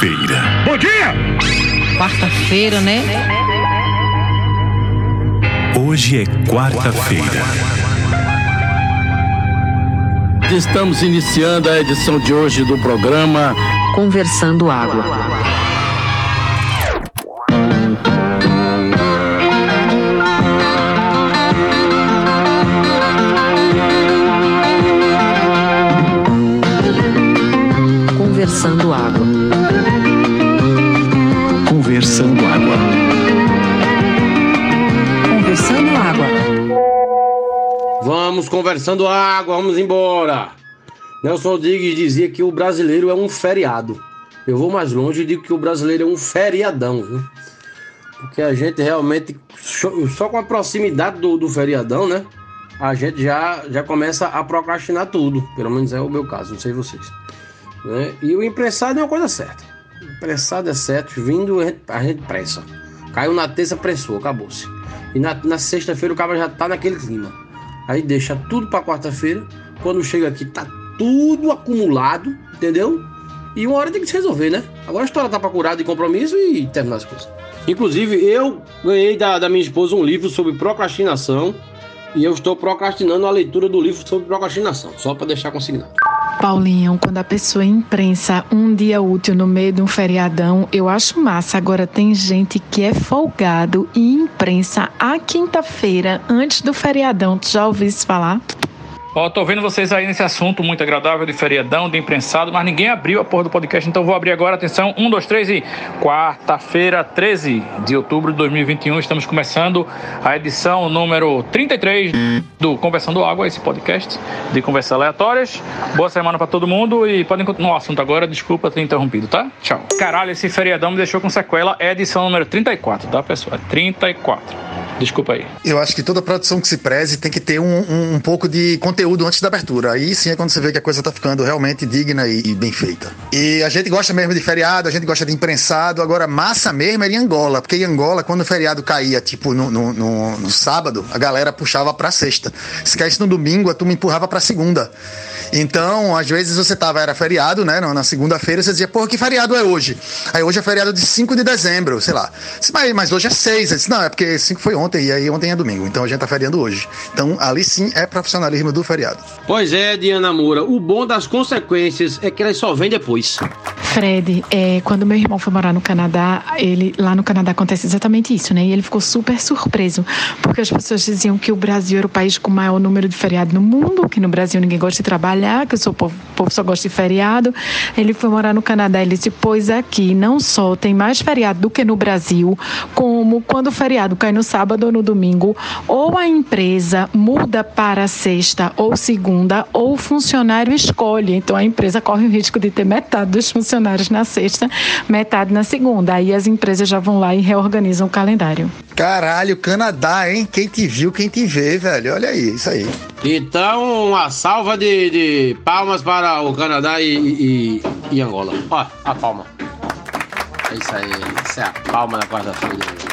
quarta-feira. Bom dia! Quarta-feira, né? Hoje é quarta-feira. Estamos iniciando a edição de hoje do programa Conversando Água. Vamos conversando água, vamos embora. Nelson Rodrigues dizia que o brasileiro é um feriado. Eu vou mais longe e digo que o brasileiro é um feriadão, viu? Porque a gente realmente, só com a proximidade do, do feriadão, né? A gente já, já começa a procrastinar tudo. Pelo menos é o meu caso, não sei vocês. Né? E o imprensado é uma coisa certa. O imprensado é certo, vindo a gente, a gente pressa. Caiu na terça, pressou, acabou-se. E na, na sexta-feira o cara já tá naquele clima. Aí deixa tudo pra quarta-feira. Quando chega aqui, tá tudo acumulado, entendeu? E uma hora tem que se resolver, né? Agora a história tá pra curar de compromisso e terminar as coisas. Inclusive, eu ganhei da, da minha esposa um livro sobre procrastinação. E eu estou procrastinando a leitura do livro sobre procrastinação, só para deixar consignado. Paulinho, quando a pessoa imprensa um dia útil no meio de um feriadão, eu acho massa. Agora tem gente que é folgado e imprensa a quinta-feira antes do feriadão. Tu já ouviu isso falar? Ó, tô vendo vocês aí nesse assunto muito agradável de feriadão, de imprensado, mas ninguém abriu a porra do podcast, então vou abrir agora. Atenção, um, dois, três e quarta-feira, 13 de outubro de 2021, estamos começando a edição número 33 do Conversando Água, esse podcast de conversas aleatórias. Boa semana pra todo mundo e podem continuar o assunto agora. Desculpa ter interrompido, tá? Tchau. Caralho, esse feriadão me deixou com sequela. É edição número 34, tá, pessoal? É 34. Desculpa aí. Eu acho que toda produção que se preze tem que ter um, um, um pouco de conteúdo antes da abertura. Aí sim é quando você vê que a coisa tá ficando realmente digna e, e bem feita. E a gente gosta mesmo de feriado, a gente gosta de imprensado. Agora, massa mesmo era em Angola, porque em Angola, quando o feriado caía, tipo, no, no, no, no sábado, a galera puxava pra sexta. Se caísse no domingo, a turma empurrava pra segunda. Então, às vezes você tava, era feriado, né? Na segunda-feira, você dizia, porra, que feriado é hoje? Aí hoje é feriado de 5 de dezembro, sei lá. Mas, mas hoje é 6. Eu disse, não, é porque 5 foi ontem, e aí ontem é domingo. Então a gente tá feriando hoje. Então, ali sim é profissionalismo do feriado. Pois é, Diana Moura, o bom das consequências é que elas só vêm depois. Fred, é, quando meu irmão foi morar no Canadá, ele lá no Canadá acontece exatamente isso, né? E ele ficou super surpreso, porque as pessoas diziam que o Brasil era o país com o maior número de feriado no mundo, que no Brasil ninguém gosta de trabalhar, que o seu povo, o povo só gosta de feriado. Ele foi morar no Canadá, ele disse: Pois aqui não só tem mais feriado do que no Brasil, como quando o feriado cai no sábado ou no domingo, ou a empresa muda para sexta ou segunda, ou o funcionário escolhe. Então a empresa corre o risco de ter metade dos funcionários na sexta, metade na segunda. Aí as empresas já vão lá e reorganizam o calendário. Caralho, Canadá, hein? Quem te viu, quem te vê, velho. Olha aí, isso aí. Então, uma salva de, de palmas para o Canadá e, e, e Angola. Ó, a palma. É isso aí, isso é a palma da quarta-feira.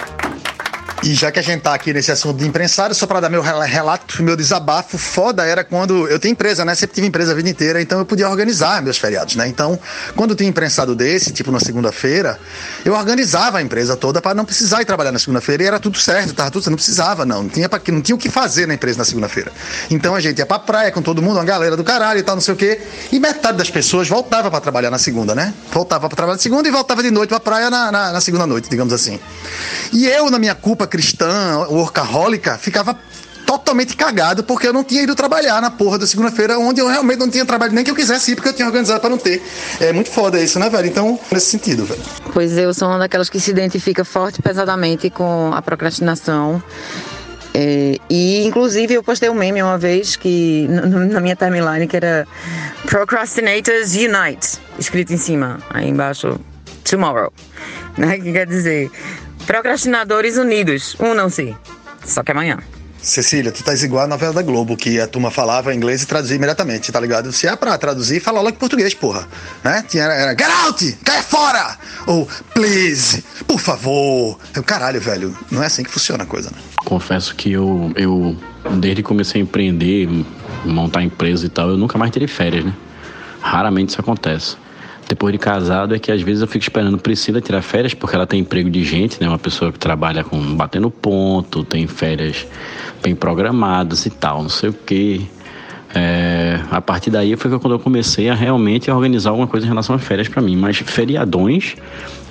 E já que a gente tá aqui nesse assunto de imprensado, só para dar meu rel- relato, meu desabafo, foda era quando eu tenho empresa, né? Sempre tive empresa a vida inteira, então eu podia organizar meus feriados, né? Então, quando tinha imprensado desse, tipo na segunda-feira, eu organizava a empresa toda para não precisar ir trabalhar na segunda-feira e era tudo certo, tava tudo, não precisava não, não tinha, pra, não tinha o que fazer na empresa na segunda-feira. Então a gente ia pra praia com todo mundo, uma galera do caralho e tal, não sei o quê, e metade das pessoas voltava para trabalhar na segunda, né? Voltava para trabalhar na segunda e voltava de noite pra praia na, na, na segunda noite, digamos assim. E eu, na minha culpa cristã, workahólica, ficava totalmente cagado porque eu não tinha ido trabalhar na porra da segunda-feira, onde eu realmente não tinha trabalho nem que eu quisesse ir, porque eu tinha organizado para não ter. É muito foda isso, né, velho? Então, nesse sentido, velho. Pois eu sou uma daquelas que se identifica forte pesadamente com a procrastinação. É, e inclusive eu postei um meme uma vez que na minha timeline que era Procrastinators Unite, escrito em cima, aí embaixo Tomorrow, né? Que quer dizer Procrastinadores Unidos, unam-se, só que amanhã. Cecília, tu estás igual a novela da Globo, que a turma falava inglês e traduzia imediatamente, tá ligado? Se é pra traduzir, fala logo em português, porra. Né? Tinha, era get out! Cai fora! Ou please, por favor. Eu, caralho, velho, não é assim que funciona a coisa, né? Confesso que eu, eu, desde que comecei a empreender, montar empresa e tal, eu nunca mais tirei férias, né? Raramente isso acontece. Depois de casado é que às vezes eu fico esperando Priscila tirar férias porque ela tem emprego de gente, né? Uma pessoa que trabalha com batendo ponto, tem férias bem programadas e tal, não sei o quê. É, a partir daí foi quando eu comecei a realmente organizar alguma coisa em relação às férias para mim. Mas feriadões,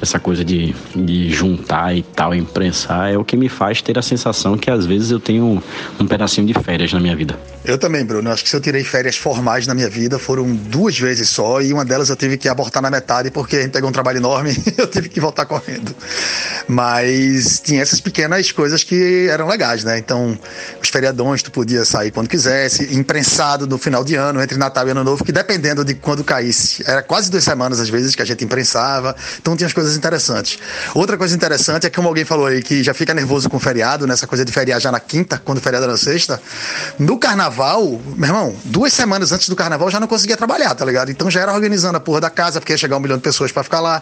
essa coisa de, de juntar e tal, imprensar, é o que me faz ter a sensação que às vezes eu tenho um pedacinho de férias na minha vida. Eu também, Bruno. Acho que se eu tirei férias formais na minha vida, foram duas vezes só, e uma delas eu tive que abortar na metade porque a gente pegou um trabalho enorme e eu tive que voltar correndo. Mas tinha essas pequenas coisas que eram legais, né? Então, os feriadões, tu podia sair quando quisesse, imprensado no final de ano, entre Natal e Ano Novo, que dependendo de quando caísse, era quase duas semanas às vezes que a gente imprensava. Então tinha as coisas interessantes. Outra coisa interessante é que, como alguém falou aí, que já fica nervoso com feriado, nessa coisa de feriar já na quinta, quando o feriado era na sexta. No carnaval, meu irmão, duas semanas antes do carnaval já não conseguia trabalhar, tá ligado? Então já era organizando a porra da casa, porque ia chegar um milhão de pessoas para ficar lá,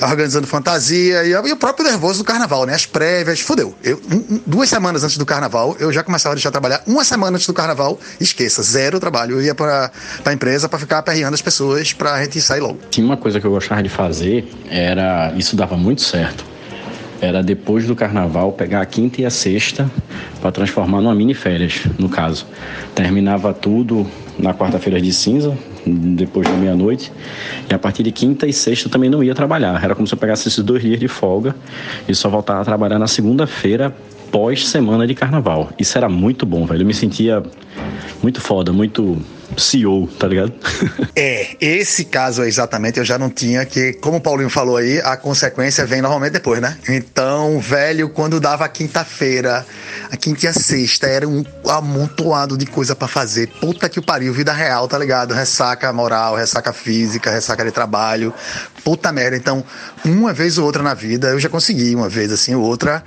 organizando fantasia e, e, o próprio nervoso do carnaval, né? As prévias, fudeu. Eu, um, duas semanas antes do carnaval, eu já começava a deixar trabalhar. Uma semana antes do carnaval, esqueça, zero trabalho. Eu ia pra, pra empresa para ficar aperreando as pessoas pra gente sair logo. Tinha uma coisa que eu gostava de fazer, era. Isso dava muito certo era depois do carnaval pegar a quinta e a sexta para transformar numa mini férias, no caso. Terminava tudo na quarta-feira de cinza, depois da meia-noite, e a partir de quinta e sexta também não ia trabalhar. Era como se eu pegasse esses dois dias de folga e só voltava a trabalhar na segunda-feira pós semana de carnaval. Isso era muito bom, velho. Eu me sentia muito foda, muito CEO, tá ligado? é, esse caso exatamente eu já não tinha, que, como o Paulinho falou aí, a consequência vem normalmente depois, né? Então, velho, quando dava quinta-feira, a quinta e a sexta, era um amontoado de coisa para fazer. Puta que o pariu, vida real, tá ligado? Ressaca moral, ressaca física, ressaca de trabalho. Puta merda. Então, uma vez ou outra na vida, eu já consegui, uma vez assim, outra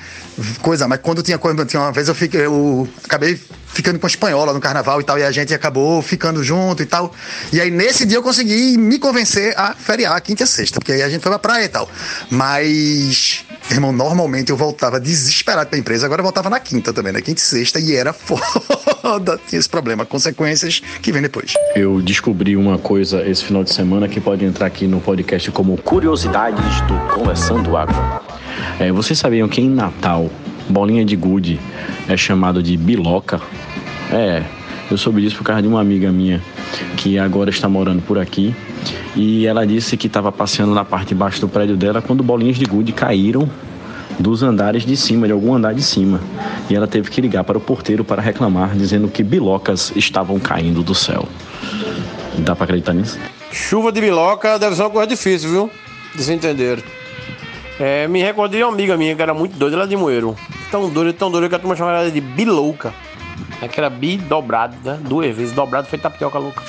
coisa. Mas quando tinha coisa, tinha uma vez eu fiquei, eu acabei ficando com a espanhola no carnaval e tal, e a gente acabou ficando junto e tal. E aí nesse dia eu consegui me convencer a feriar quinta e sexta, porque aí a gente foi pra praia e tal. Mas, irmão, normalmente eu voltava desesperado pra empresa, agora eu voltava na quinta também, na quinta e sexta, e era foda. Esse problema, consequências que vem depois. Eu descobri uma coisa esse final de semana que pode entrar aqui no podcast como curiosidades do Conversando Água. É, vocês sabiam que em Natal, bolinha de gude é chamado de biloca? É, eu soube disso por causa de uma amiga minha que agora está morando por aqui. E ela disse que estava passeando na parte de baixo do prédio dela quando bolinhas de gude caíram dos andares de cima, de algum andar de cima. E ela teve que ligar para o porteiro para reclamar, dizendo que bilocas estavam caindo do céu. Dá para acreditar nisso? Chuva de biloca deve ser uma coisa difícil, viu? De se entender. É, me recordei de uma amiga minha que era muito doida, ela é de Moeiro. Tão doida, tão doida que a turma chamava ela de bilouca. Aquela bi dobrado, né? Duas vezes dobrado, feito tapioca louca.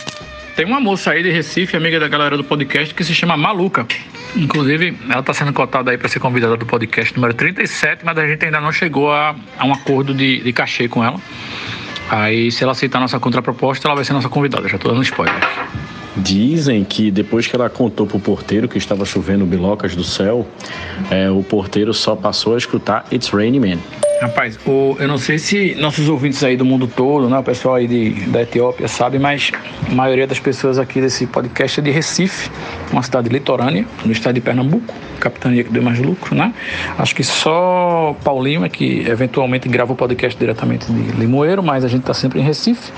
Tem uma moça aí de Recife, amiga da galera do podcast, que se chama Maluca. Inclusive, ela está sendo cotada aí para ser convidada do podcast número 37, mas a gente ainda não chegou a, a um acordo de, de cachê com ela. Aí, se ela aceitar nossa contraproposta, ela vai ser nossa convidada. Já estou dando spoiler. Dizem que depois que ela contou pro porteiro que estava chovendo bilocas do céu, é, o porteiro só passou a escutar It's Raining Man. Rapaz, o, eu não sei se nossos ouvintes aí do mundo todo, né, o pessoal aí de, da Etiópia sabe, mas a maioria das pessoas aqui desse podcast é de Recife, uma cidade litorânea, no estado de Pernambuco, capitania que deu mais lucro, né? Acho que só Paulinho é que eventualmente grava o podcast diretamente de Limoeiro, mas a gente está sempre em Recife.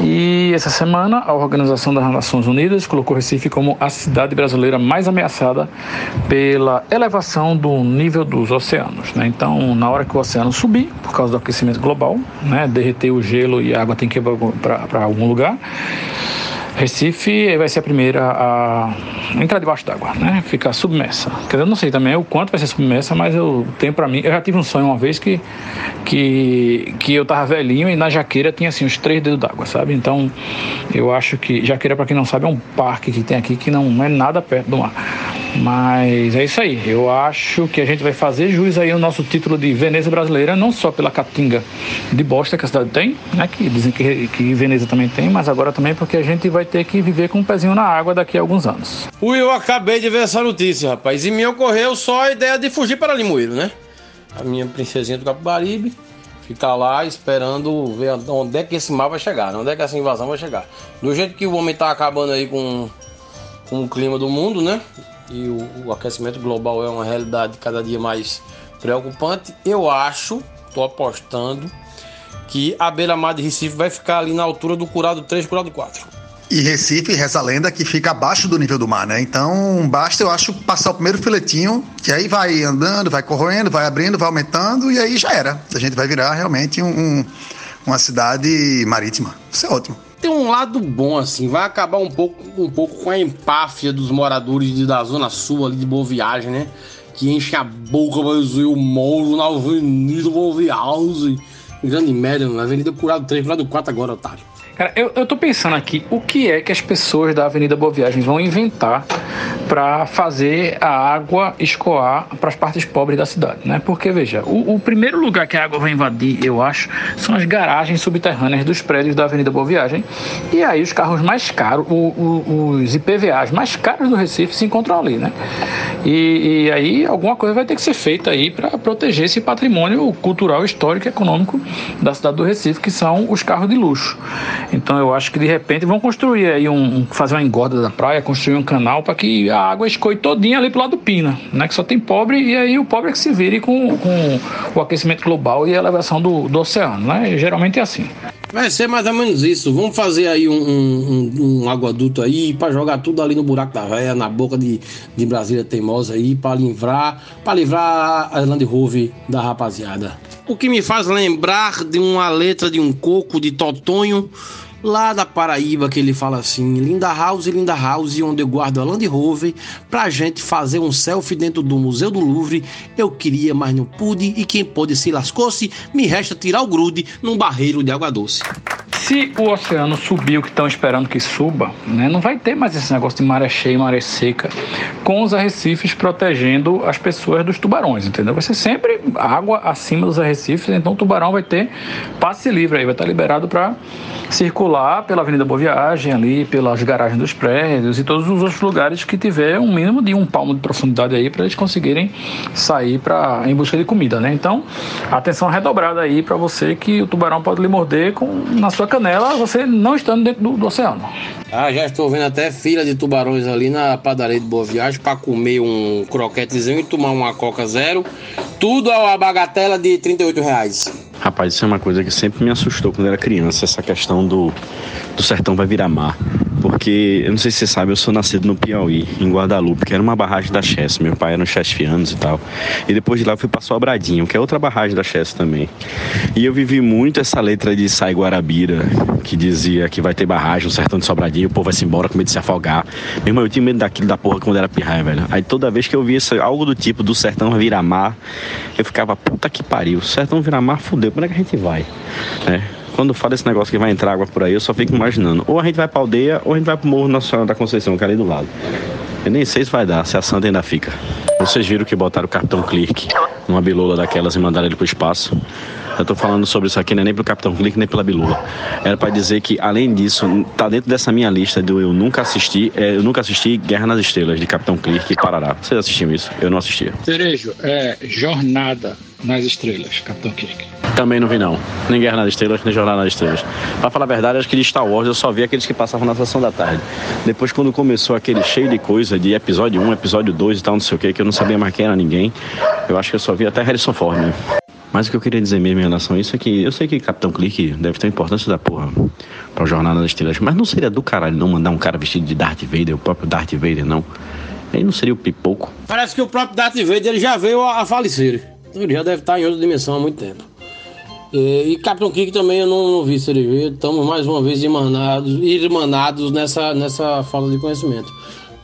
E essa semana a Organização das Nações Unidas colocou Recife como a cidade brasileira mais ameaçada pela elevação do nível dos oceanos. Né? Então, na hora que o oceano subir, por causa do aquecimento global, né? derreter o gelo e a água tem que ir para algum lugar. Recife vai ser a primeira a entrar debaixo d'água, né? Ficar submersa. Quer dizer, eu não sei também o quanto vai ser submersa, mas eu tenho para mim, eu já tive um sonho uma vez que que que eu tava velhinho e na Jaqueira tinha assim uns três dedos d'água, sabe? Então, eu acho que Jaqueira para quem não sabe é um parque que tem aqui que não é nada perto do mar. Mas é isso aí. Eu acho que a gente vai fazer jus aí ao nosso título de Veneza brasileira, não só pela caatinga de bosta que a cidade tem, né? Que dizem que, que Veneza também tem, mas agora também porque a gente vai ter que viver com um pezinho na água daqui a alguns anos. Ui, eu acabei de ver essa notícia, rapaz. E me ocorreu só a ideia de fugir para Limoeiro, né? A minha princesinha do Capibaribe ficar lá esperando ver onde é que esse mar vai chegar, onde é que essa invasão vai chegar. Do jeito que o homem tá acabando aí com com o clima do mundo, né? E o, o aquecimento global é uma realidade cada dia mais preocupante. Eu acho, tô apostando, que a beira-mar de Recife vai ficar ali na altura do Curado 3, Curado 4. E Recife, reza a lenda, que fica abaixo do nível do mar, né? Então, basta, eu acho, passar o primeiro filetinho, que aí vai andando, vai corroendo, vai abrindo, vai aumentando, e aí já era. A gente vai virar realmente um, um, uma cidade marítima. Isso é ótimo. Tem um lado bom, assim, vai acabar um pouco, um pouco com a empáfia dos moradores de, da Zona Sul ali de Boa Viagem, né? Que enchem a boca para ver o moro na Avenida Boa Viagem. Grande merda, na Avenida Curado 3, Curado 4 agora, otário. Cara, eu, eu tô pensando aqui, o que é que as pessoas da Avenida Boa Viagem vão inventar para fazer a água escoar para as partes pobres da cidade, né? Porque, veja, o, o, primeiro lugar que a água vai invadir, eu acho, são as garagens subterrâneas dos prédios da Avenida Boa Viagem. E aí os carros mais caros, o, o, os IPVAs mais caros do Recife se encontram ali, né? E, e aí alguma coisa vai ter que ser feita aí para proteger esse patrimônio cultural, histórico e econômico da cidade do Recife, que são os carros de luxo. Então eu acho que de repente vão construir aí um, fazer uma engorda da praia, construir um canal para que a água escoe todinha ali pro lado do Pina, né? Que só tem pobre e aí o pobre é que se vire com, com o aquecimento global e a elevação do, do oceano, né? E geralmente é assim. Vai ser mais ou menos isso. Vamos fazer aí um, um, um aguaduto aí para jogar tudo ali no buraco da véia, na boca de, de Brasília teimosa aí, para livrar, para livrar a Land Rover da rapaziada. O que me faz lembrar de uma letra de um coco de Totonho lá da Paraíba que ele fala assim: Linda House, Linda House, onde eu guardo a Land Rover, pra gente fazer um selfie dentro do Museu do Louvre. Eu queria, mas não pude, e quem pôde se lascou-se, me resta tirar o grude num barreiro de água doce. Se o oceano subir o que estão esperando que suba, né, não vai ter mais esse negócio de maré cheia e maré seca, com os arrecifes protegendo as pessoas dos tubarões, entendeu? Vai ser sempre água acima dos arrecifes, então o tubarão vai ter passe livre aí, vai estar liberado para circular pela Avenida Boa Viagem, ali pelas garagens dos prédios e todos os outros lugares que tiver um mínimo de um palmo de profundidade aí para eles conseguirem sair para em busca de comida, né? Então, atenção redobrada aí para você que o tubarão pode lhe morder com na sua canela, você não estando dentro do, do oceano. Ah, já estou vendo até fila de tubarões ali na padaria de Boa Viagem para comer um croquetezinho e tomar uma Coca Zero. Tudo a uma bagatela de 38 reais. Rapaz, isso é uma coisa que sempre me assustou quando era criança, essa questão do, do sertão vai virar mar. Porque, eu não sei se você sabe, eu sou nascido no Piauí, em Guadalupe, que era uma barragem da Chess. Meu pai era no Chessianos e tal. E depois de lá eu fui para Sobradinho, que é outra barragem da Chess também. E eu vivi muito essa letra de Sai Guarabira, que dizia que vai ter barragem no sertão de Sobradinho, o povo vai se embora com medo de se afogar. Meu irmão, eu tinha medo daquilo da porra quando era pirraia, velho. Aí toda vez que eu via algo do tipo do sertão virar mar, eu ficava, puta que pariu, sertão virar mar, fudeu, como é que a gente vai? É quando fala esse negócio que vai entrar água por aí, eu só fico imaginando. Ou a gente vai pra aldeia, ou a gente vai pro Morro Nacional da Conceição, que é ali do lado. Eu nem sei se vai dar, se a Santa ainda fica. Vocês viram que botaram o Capitão Clerk numa bilola daquelas e mandaram ele pro espaço? Eu tô falando sobre isso aqui, não é nem pro Capitão Clique, nem pela Bilula. Era para dizer que, além disso, tá dentro dessa minha lista do eu nunca assisti, é, eu nunca assisti Guerra nas Estrelas, de Capitão Clique e Parará. Vocês assistiram isso? Eu não assistia. Cerejo, é Jornada nas Estrelas, Capitão Clique. Também não vi, não. Nem Guerra nas Estrelas, nem Jornada nas Estrelas. Pra falar a verdade, acho que de Star Wars eu só vi aqueles que passavam na sessão da tarde. Depois, quando começou aquele cheio de coisa, de episódio 1, episódio 2 e tal, não sei o que, que eu não sabia mais quem era ninguém, eu acho que eu só vi até Harrison Ford, né? Mas o que eu queria dizer mesmo em relação a isso é que eu sei que Capitão Clique deve ter importância da porra pra Jornada das Estrelas, mas não seria do caralho não mandar um cara vestido de Darth Vader, o próprio Darth Vader, não. Aí não seria o pipoco. Parece que o próprio Darth Vader ele já veio a, falecer. Ele já deve estar em outra dimensão há muito tempo. E, e Capitão Clique também eu não, não vi se ele veio. Estamos mais uma vez irmanados, irmanados nessa, nessa falta de conhecimento.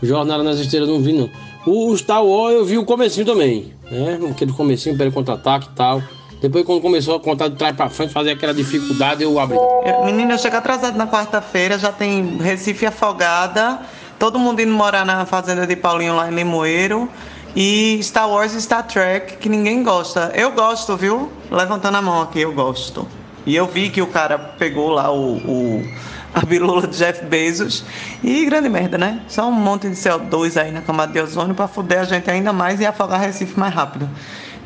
Jornada nas Estrelas não vi, não. O Star Wars eu vi o comecinho também, né? Aquele comecinho, pelo contra-ataque e tal. Depois, quando começou a contar de trás pra frente, fazer aquela dificuldade, eu abri. Menina, eu chego atrasado na quarta-feira, já tem Recife afogada, todo mundo indo morar na fazenda de Paulinho lá em Limoeiro. E Star Wars e Star Trek, que ninguém gosta. Eu gosto, viu? Levantando a mão aqui, eu gosto. E eu vi que o cara pegou lá o, o a birula de Jeff Bezos. E grande merda, né? Só um monte de CO2 aí na camada de ozônio para fuder a gente ainda mais e afogar Recife mais rápido.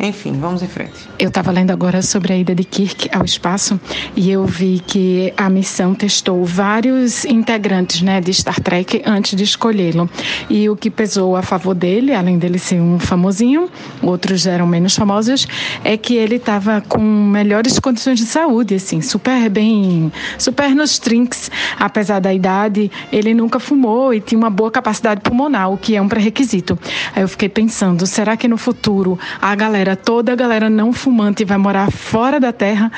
Enfim, vamos em frente. Eu estava lendo agora sobre a ida de Kirk ao espaço e eu vi que a missão testou vários integrantes né, de Star Trek antes de escolhê-lo. E o que pesou a favor dele, além dele ser um famosinho, outros eram menos famosos, é que ele estava com melhores condições de saúde, assim, super bem, super nos trinks. Apesar da idade, ele nunca fumou e tinha uma boa capacidade pulmonar, o que é um pré-requisito. Aí eu fiquei pensando, será que no futuro a galera, toda a galera não fumante vai morar fora da Terra,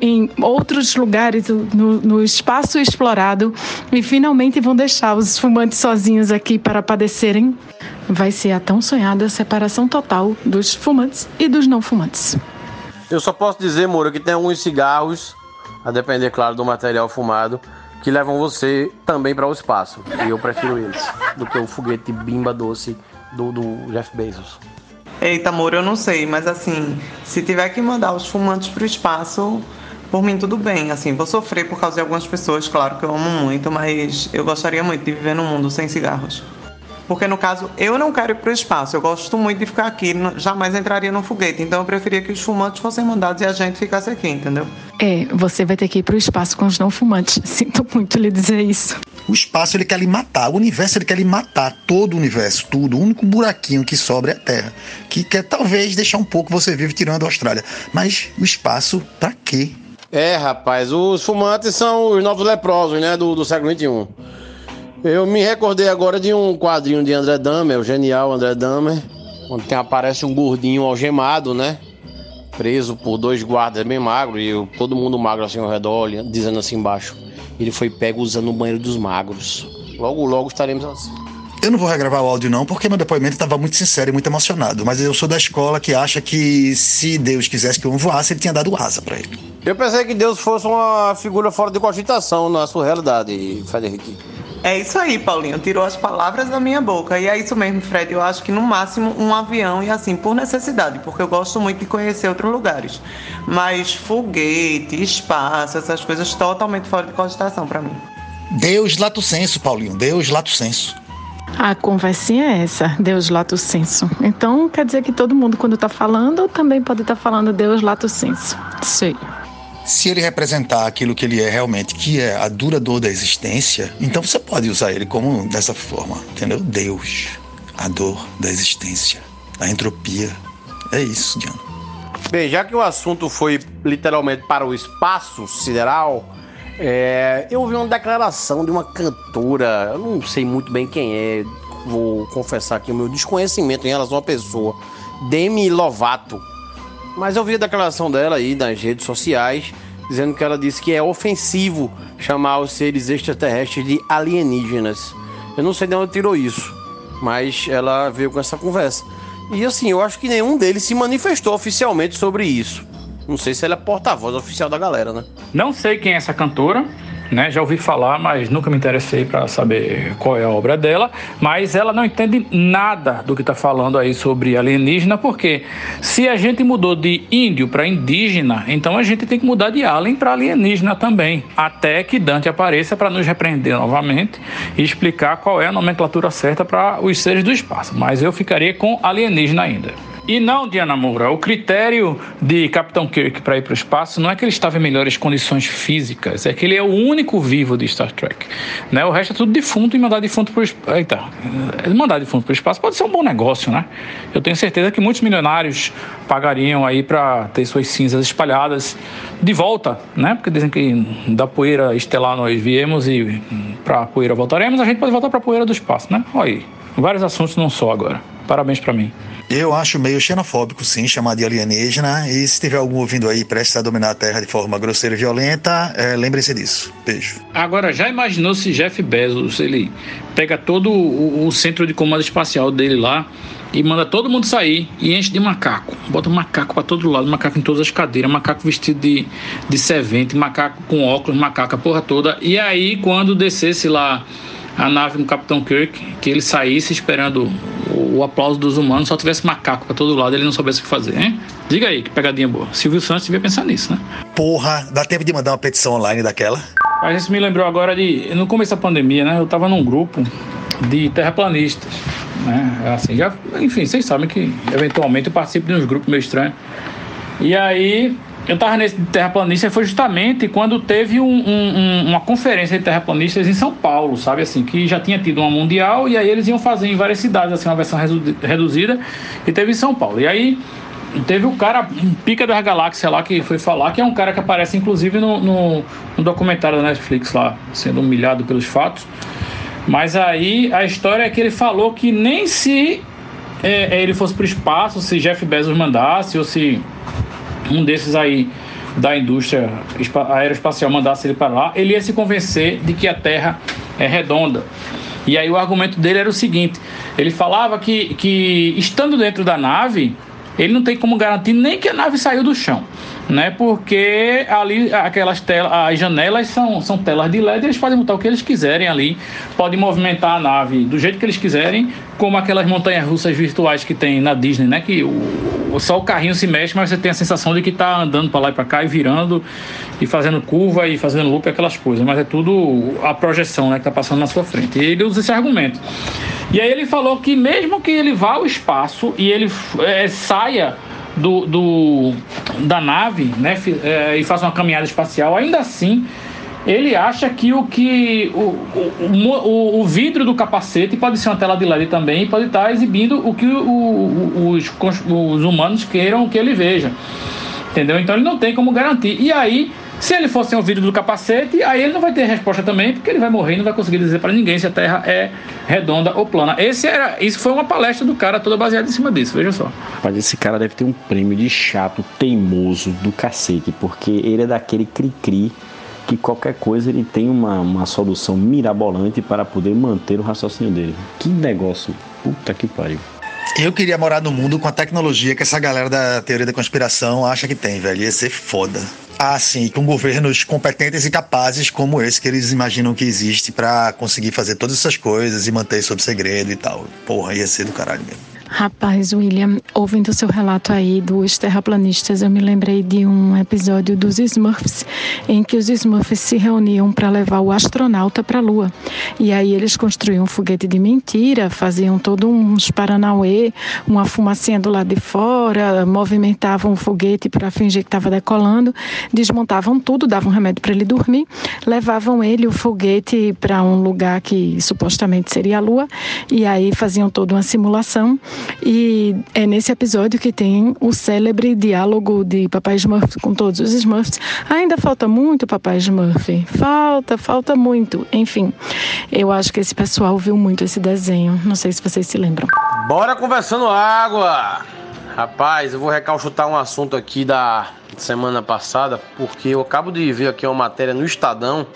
em outros lugares, no, no espaço explorado, e finalmente vão deixar os fumantes sozinhos aqui para padecerem? Vai ser a tão sonhada separação total dos fumantes e dos não fumantes. Eu só posso dizer, Moura, que tem alguns cigarros, a depender, claro, do material fumado, que levam você também para o espaço. E eu prefiro eles do que o foguete bimba doce do, do Jeff Bezos. Eita, amor, eu não sei, mas assim, se tiver que mandar os fumantes pro espaço, por mim tudo bem. Assim, vou sofrer por causa de algumas pessoas, claro que eu amo muito, mas eu gostaria muito de viver num mundo sem cigarros. Porque no caso, eu não quero ir pro espaço, eu gosto muito de ficar aqui, jamais entraria no foguete. Então eu preferia que os fumantes fossem mandados e a gente ficasse aqui, entendeu? É, você vai ter que ir pro espaço com os não fumantes. Sinto muito lhe dizer isso. O espaço ele quer lhe matar, o universo ele quer lhe matar, todo o universo, tudo. O único buraquinho que sobra é a Terra, que quer talvez deixar um pouco você vivo tirando a Austrália. Mas o espaço, pra quê? É, rapaz, os fumantes são os novos leprosos, né, do, do século XXI. Eu me recordei agora de um quadrinho de André Dahmer, o genial André Dahmer, onde tem, aparece um gordinho algemado, né? Preso por dois guardas bem magros e todo mundo magro assim ao redor, dizendo assim embaixo. Ele foi pego usando o banheiro dos magros. Logo, logo estaremos assim. Eu não vou regravar o áudio não, porque meu depoimento estava muito sincero e muito emocionado. Mas eu sou da escola que acha que se Deus quisesse que eu voasse, ele tinha dado asa para ele. Eu pensei que Deus fosse uma figura fora de cogitação na sua realidade, Frederic. É isso aí, Paulinho. Tirou as palavras da minha boca. E é isso mesmo, Fred. Eu acho que no máximo um avião e assim, por necessidade, porque eu gosto muito de conhecer outros lugares. Mas foguete, espaço, essas coisas totalmente fora de cogitação para mim. Deus lato senso, Paulinho. Deus lato senso. A conversinha é essa, Deus lato senso. Então quer dizer que todo mundo, quando está falando, também pode estar tá falando Deus lato senso. Sei. Se ele representar aquilo que ele é realmente, que é a dura dor da existência, então você pode usar ele como dessa forma, entendeu? Deus, a dor da existência, a entropia. É isso, Diana. Bem, já que o assunto foi literalmente para o espaço sideral, é, eu ouvi uma declaração de uma cantora, eu não sei muito bem quem é, vou confessar aqui o meu desconhecimento em relação à pessoa, Demi Lovato. Mas eu vi a declaração dela aí nas redes sociais, dizendo que ela disse que é ofensivo chamar os seres extraterrestres de alienígenas. Eu não sei de onde tirou isso, mas ela veio com essa conversa. E assim, eu acho que nenhum deles se manifestou oficialmente sobre isso. Não sei se ela é porta-voz oficial da galera, né? Não sei quem é essa cantora, né? Já ouvi falar, mas nunca me interessei para saber qual é a obra dela. Mas ela não entende nada do que está falando aí sobre alienígena, porque se a gente mudou de índio para indígena, então a gente tem que mudar de alien para alienígena também, até que Dante apareça para nos repreender novamente e explicar qual é a nomenclatura certa para os seres do espaço. Mas eu ficaria com alienígena ainda. E não, Diana Moura, o critério de Capitão Kirk para ir para o espaço não é que ele estava em melhores condições físicas, é que ele é o único vivo de Star Trek. Né? O resto é tudo defunto e mandar defunto para o espaço. Eita, mandar defunto para o espaço pode ser um bom negócio, né? Eu tenho certeza que muitos milionários pagariam aí para ter suas cinzas espalhadas de volta, né? Porque dizem que da poeira estelar nós viemos e para a poeira voltaremos, a gente pode voltar para a poeira do espaço, né? Olha aí, vários assuntos não só agora. Parabéns para mim. Eu acho meio xenofóbico, sim, chamar de alienígena. E se tiver algum ouvindo aí prestes a dominar a Terra de forma grosseira e violenta, é, lembre-se disso. Beijo. Agora, já imaginou se Jeff Bezos ele pega todo o, o centro de comando espacial dele lá e manda todo mundo sair e enche de macaco. Bota macaco para todo lado, macaco em todas as cadeiras, macaco vestido de, de servente, macaco com óculos, macaco a porra toda. E aí, quando descesse lá a nave do Capitão Kirk, que ele saísse esperando o, aplauso dos humanos, só tivesse macaco para todo lado, ele não soubesse o que fazer, hein? Diga aí, que pegadinha boa. Silvio Santos devia pensar nisso, né? Porra, dá tempo de mandar uma petição online daquela? A gente me lembrou agora de. No começo da pandemia, né? Eu tava num grupo de terraplanistas. né? Assim, já, enfim, vocês sabem que eventualmente eu participo de uns grupos meio estranhos. E aí eu estava nesse terraplanista foi justamente quando teve um, um, uma conferência de terraplanistas em São Paulo, sabe assim, que já tinha tido uma mundial e aí eles iam fazer em várias cidades, assim, uma versão reduzida e teve em São Paulo. E aí teve o cara pica das galáxias lá que foi falar, que é um cara que aparece inclusive no, no, no documentário da Netflix lá, sendo humilhado pelos fatos. Mas aí a história é que ele falou que nem se é, ele fosse para o espaço, se Jeff Bezos mandasse ou se um desses aí da indústria aeroespacial mandasse ele para lá, ele ia se convencer de que a Terra é redonda. E aí o argumento dele era o seguinte: ele falava que, que estando dentro da nave, ele não tem como garantir nem que a nave saiu do chão né? Porque ali aquelas telas, as janelas são, são telas de LED, eles podem montar o que eles quiserem ali, podem movimentar a nave do jeito que eles quiserem, como aquelas montanhas russas virtuais que tem na Disney, né? Que o, só o carrinho se mexe, mas você tem a sensação de que está andando para lá e para cá e virando e fazendo curva e fazendo loop aquelas coisas, mas é tudo a projeção, né, que está passando na sua frente. E ele usa esse argumento. E aí ele falou que mesmo que ele vá ao espaço e ele é, saia do, do da nave né, é, e faça uma caminhada espacial, ainda assim ele acha que o que o, o, o, vidro do capacete pode ser uma tela de LED também pode estar exibindo o que o, os, os humanos queiram que ele veja. Entendeu? Então ele não tem como garantir. E aí se ele fosse um vídeo do capacete, aí ele não vai ter resposta também, porque ele vai morrer e não vai conseguir dizer para ninguém se a Terra é redonda ou plana. Esse era, isso foi uma palestra do cara toda baseada em cima disso, veja só. Mas esse cara deve ter um prêmio de chato teimoso do cacete, porque ele é daquele cri-cri que qualquer coisa ele tem uma, uma solução mirabolante para poder manter o raciocínio dele. Que negócio, puta que pariu. Eu queria morar no mundo com a tecnologia que essa galera da teoria da conspiração acha que tem, velho. Ia ser foda. Ah, sim, com governos competentes e capazes como esse que eles imaginam que existe para conseguir fazer todas essas coisas e manter sob segredo e tal. Porra, ia ser do caralho mesmo. Rapaz, William, ouvindo seu relato aí dos terraplanistas, eu me lembrei de um episódio dos Smurfs, em que os Smurfs se reuniam para levar o astronauta para a Lua. E aí eles construíam um foguete de mentira, faziam todo uns paranauê, uma fumacinha do lado de fora, movimentavam o foguete para fingir que estava decolando, desmontavam tudo, davam remédio para ele dormir, levavam ele, o foguete, para um lugar que supostamente seria a Lua, e aí faziam toda uma simulação e é nesse episódio que tem o célebre diálogo de Papai Smurf com todos os Smurfs. Ainda falta muito, Papai Smurf. Falta, falta muito. Enfim, eu acho que esse pessoal viu muito esse desenho. Não sei se vocês se lembram. Bora conversando água! Rapaz, eu vou recalchutar um assunto aqui da semana passada, porque eu acabo de ver aqui uma matéria no Estadão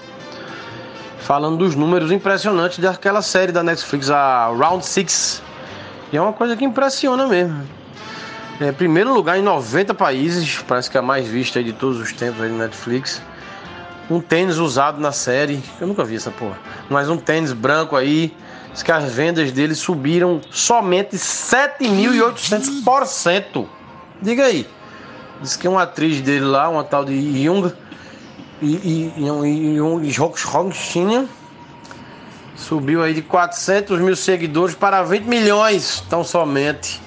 falando dos números impressionantes daquela série da Netflix, a Round Six e é uma coisa que impressiona mesmo. É, primeiro lugar em 90 países, parece que é a mais vista de todos os tempos aí no Netflix. Um tênis usado na série, eu nunca vi essa porra. Mas um tênis branco aí, diz que as vendas dele subiram somente 7.800%. Diga aí. Diz que uma atriz dele lá, uma tal de Jung, e, e, e, e, e, e Subiu aí de 400 mil seguidores para 20 milhões, tão somente.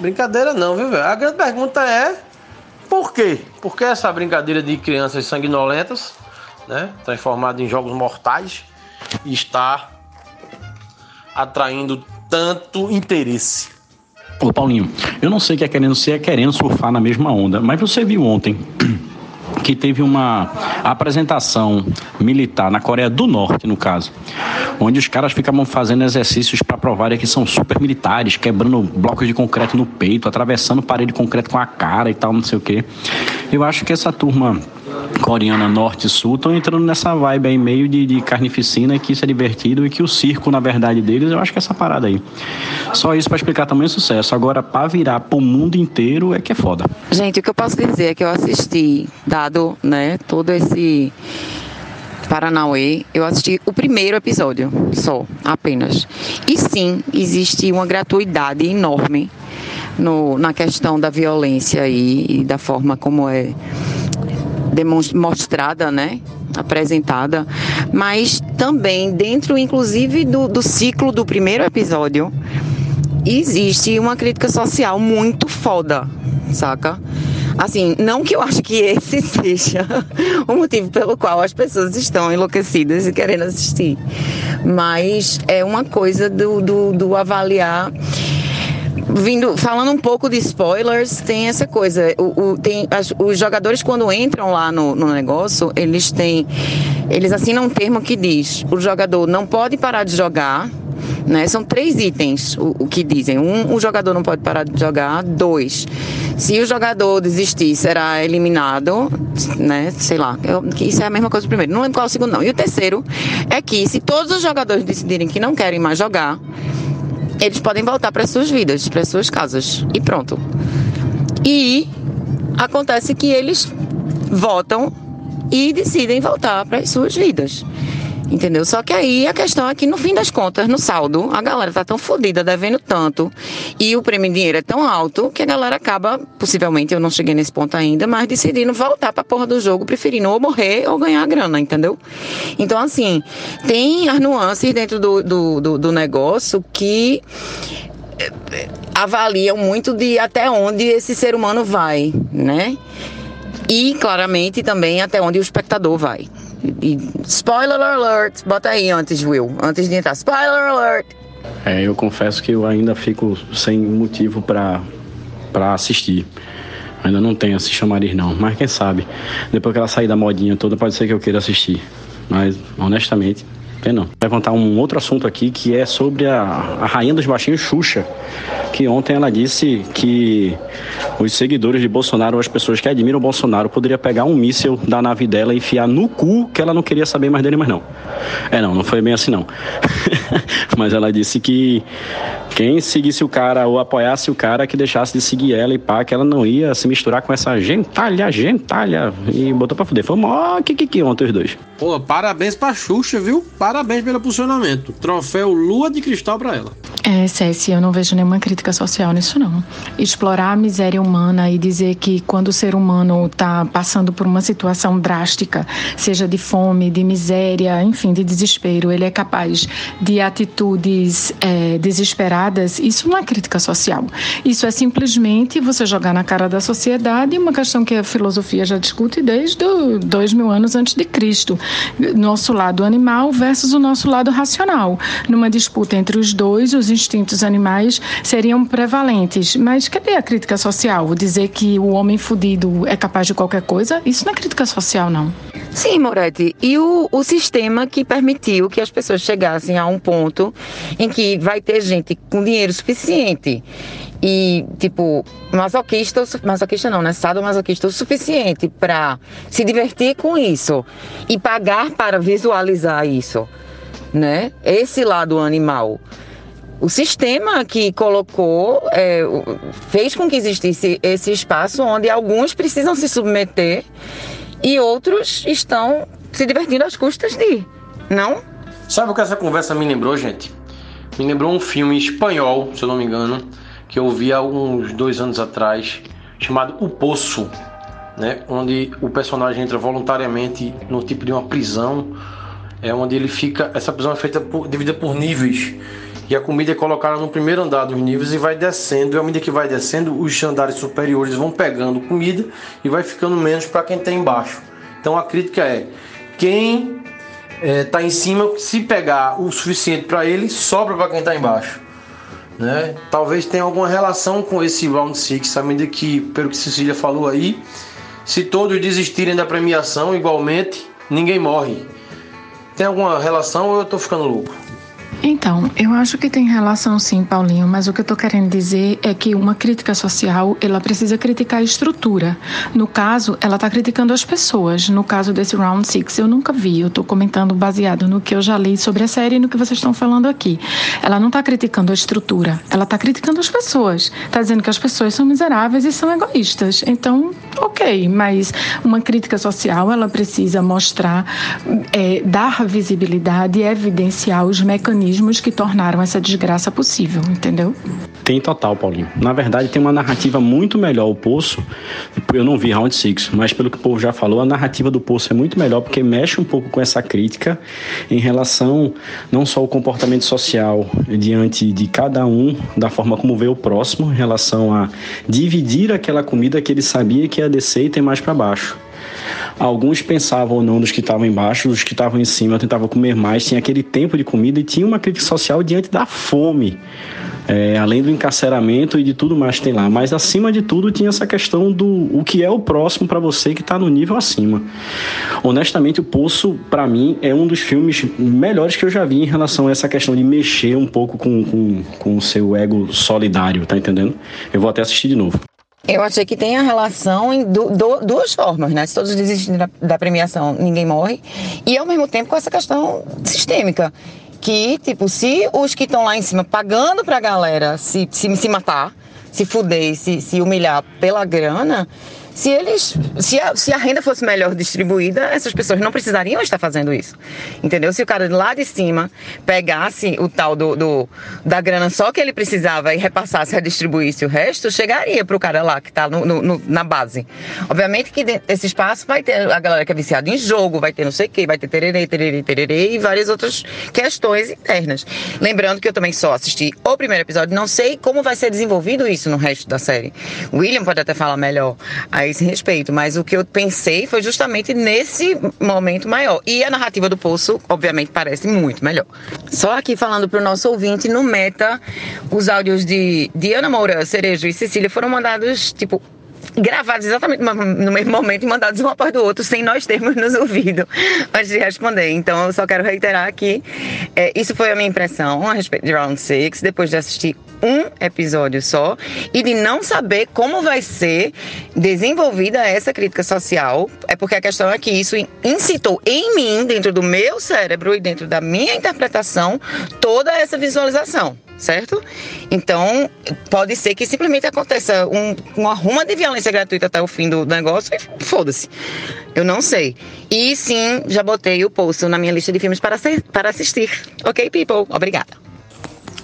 Brincadeira não, viu, velho? A grande pergunta é por quê? Por que essa brincadeira de crianças sanguinolentas, né? Transformada em jogos mortais, está atraindo tanto interesse? Ô Paulinho, eu não sei o que é querendo ser, é querendo surfar na mesma onda, mas você viu ontem que teve uma apresentação militar na Coreia do Norte, no caso, onde os caras ficavam fazendo exercícios para provarem que são super militares, quebrando blocos de concreto no peito, atravessando parede de concreto com a cara e tal, não sei o quê. Eu acho que essa turma coreana norte e sul estão entrando nessa vibe aí meio de, de carnificina que isso é divertido e que o circo, na verdade, deles, eu acho que é essa parada aí. Só isso para explicar também o sucesso. Agora, para virar pro mundo inteiro é que é foda. Gente, o que eu posso dizer é que eu assisti, dado, né, todo esse Paranauê, eu assisti o primeiro episódio só, apenas. E sim, existe uma gratuidade enorme no, na questão da violência aí, e da forma como é demonstrada, né? apresentada, mas também dentro, inclusive, do, do ciclo do primeiro episódio, existe uma crítica social muito foda, saca? Assim, não que eu acho que esse seja o motivo pelo qual as pessoas estão enlouquecidas e querendo assistir, mas é uma coisa do, do, do avaliar vindo falando um pouco de spoilers, tem essa coisa. O, o tem, as, os jogadores, quando entram lá no, no negócio, eles têm. Eles assinam um termo que diz: o jogador não pode parar de jogar. Né? São três itens o, o que dizem. Um, o jogador não pode parar de jogar. Dois, se o jogador desistir, será eliminado, né? Sei lá. Eu, isso é a mesma coisa do primeiro. Não lembro qual é o segundo, não. E o terceiro é que se todos os jogadores decidirem que não querem mais jogar, eles podem voltar para suas vidas, para suas casas e pronto. E acontece que eles votam e decidem voltar para as suas vidas. Entendeu? Só que aí a questão é que no fim das contas, no saldo, a galera tá tão fodida, devendo tanto, e o prêmio em dinheiro é tão alto, que a galera acaba, possivelmente, eu não cheguei nesse ponto ainda, mas decidindo voltar pra porra do jogo, preferindo ou morrer ou ganhar grana, entendeu? Então, assim, tem as nuances dentro do, do, do, do negócio que eh, avaliam muito de até onde esse ser humano vai, né? E claramente também até onde o espectador vai. Spoiler alert, bota aí antes, Will, antes de entrar. Spoiler alert! É, eu confesso que eu ainda fico sem motivo para assistir. Ainda não tenho esse chamariz não, mas quem sabe, depois que ela sair da modinha toda, pode ser que eu queira assistir. Mas, honestamente, Vai contar um outro assunto aqui que é sobre a, a rainha dos baixinhos Xuxa, que ontem ela disse que os seguidores de Bolsonaro, as pessoas que admiram Bolsonaro, poderia pegar um míssil da nave dela e enfiar no cu que ela não queria saber mais dele, mas não. É não, não foi bem assim não. mas ela disse que quem seguisse o cara ou apoiasse o cara que deixasse de seguir ela e pá, que ela não ia se misturar com essa gentalha, gentalha. E botou pra fuder. Foi mó que que ontem os dois. Pô, parabéns pra Xuxa, viu? Parabéns pelo posicionamento. Troféu Lua de Cristal pra ela. É, Céci, eu não vejo nenhuma crítica social nisso, não. Explorar a miséria humana e dizer que quando o ser humano está passando por uma situação drástica, seja de fome, de miséria, enfim, de desespero, ele é capaz de atitudes é, desesperadas, isso não é crítica social. Isso é simplesmente você jogar na cara da sociedade uma questão que a filosofia já discute desde dois mil anos antes de Cristo. Nosso lado animal versus o nosso lado racional. Numa disputa entre os dois, os instintos animais seriam prevalentes. Mas cadê a crítica social? Dizer que o homem fudido é capaz de qualquer coisa? Isso não é crítica social, não. Sim, Moretti. E o, o sistema que permitiu que as pessoas chegassem a um ponto em que vai ter gente com dinheiro suficiente e, tipo, masoquista, masoquista não, né? Sadomasoquista o suficiente para se divertir com isso e pagar para visualizar isso, né? Esse lado animal. O sistema que colocou é, fez com que existisse esse espaço onde alguns precisam se submeter e outros estão se divertindo às custas de, não? Sabe o que essa conversa me lembrou, gente? Me lembrou um filme espanhol, se eu não me engano, que eu vi há uns dois anos atrás, chamado O Poço, né? Onde o personagem entra voluntariamente no tipo de uma prisão, é onde ele fica. Essa prisão é feita por, dividida por níveis e a comida é colocada no primeiro andar dos níveis e vai descendo. E à medida que vai descendo, os andares superiores vão pegando comida e vai ficando menos para quem está embaixo. Então a crítica é: quem está é, em cima, se pegar o suficiente para ele, sobra para quem está embaixo. Né? Talvez tenha alguma relação com esse round six, medida que, pelo que Cecília falou aí, se todos desistirem da premiação igualmente, ninguém morre. Tem alguma relação ou eu estou ficando louco? Então, eu acho que tem relação sim, Paulinho, mas o que eu estou querendo dizer é que uma crítica social, ela precisa criticar a estrutura. No caso, ela está criticando as pessoas. No caso desse Round Six, eu nunca vi, eu estou comentando baseado no que eu já li sobre a série e no que vocês estão falando aqui. Ela não está criticando a estrutura, ela está criticando as pessoas. Está dizendo que as pessoas são miseráveis e são egoístas. Então, ok, mas uma crítica social, ela precisa mostrar, é, dar visibilidade e evidenciar os mecanismos mecanismos que tornaram essa desgraça possível, entendeu? Tem total, Paulinho. Na verdade, tem uma narrativa muito melhor. O Poço, eu não vi Round Six, mas pelo que o povo já falou, a narrativa do Poço é muito melhor porque mexe um pouco com essa crítica em relação não só ao comportamento social diante de cada um, da forma como vê o próximo, em relação a dividir aquela comida que ele sabia que ia descer e ter mais para baixo. Alguns pensavam ou não dos que estavam embaixo, os que estavam em cima tentavam comer mais, tinha aquele tempo de comida e tinha uma crítica social diante da fome. É, além do encarceramento e de tudo mais que tem lá. Mas acima de tudo tinha essa questão do o que é o próximo para você que está no nível acima. Honestamente, o Poço, para mim, é um dos filmes melhores que eu já vi em relação a essa questão de mexer um pouco com, com, com o seu ego solidário, tá entendendo? Eu vou até assistir de novo. Eu achei que tem a relação em du du duas formas, né? Se todos desistirem da, da premiação, ninguém morre. E ao mesmo tempo com essa questão sistêmica que, tipo, se os que estão lá em cima pagando pra galera se, se, se matar, se fuder, se, se humilhar pela grana, se eles, se a, se a renda fosse melhor distribuída, essas pessoas não precisariam estar fazendo isso. Entendeu? Se o cara lá de cima pegasse o tal do, do da grana só que ele precisava e repassasse, redistribuísse o resto, chegaria para o cara lá que está no, no, na base. Obviamente que desse espaço vai ter a galera que é viciada em jogo, vai ter não sei o que, vai ter tererê, tererê, tererê e várias outras questões internas. Lembrando que eu também só assisti o primeiro episódio, não sei como vai ser desenvolvido isso no resto da série. William pode até falar melhor esse respeito, mas o que eu pensei foi justamente nesse momento maior. E a narrativa do Poço, obviamente, parece muito melhor. Só aqui falando para o nosso ouvinte, no Meta, os áudios de Diana Moura, Cerejo e Cecília foram mandados, tipo, gravados exatamente no mesmo momento e mandados um após do outro, sem nós termos nos ouvido antes de responder. Então, eu só quero reiterar aqui, é, isso foi a minha impressão a respeito de Round 6, depois de assistir um episódio só e de não saber como vai ser desenvolvida essa crítica social. É porque a questão é que isso incitou em mim, dentro do meu cérebro e dentro da minha interpretação, toda essa visualização certo? Então, pode ser que simplesmente aconteça um, uma ruma de violência gratuita até o fim do negócio e foda-se. Eu não sei. E sim, já botei o post na minha lista de filmes para, ser, para assistir. Ok, people? Obrigada.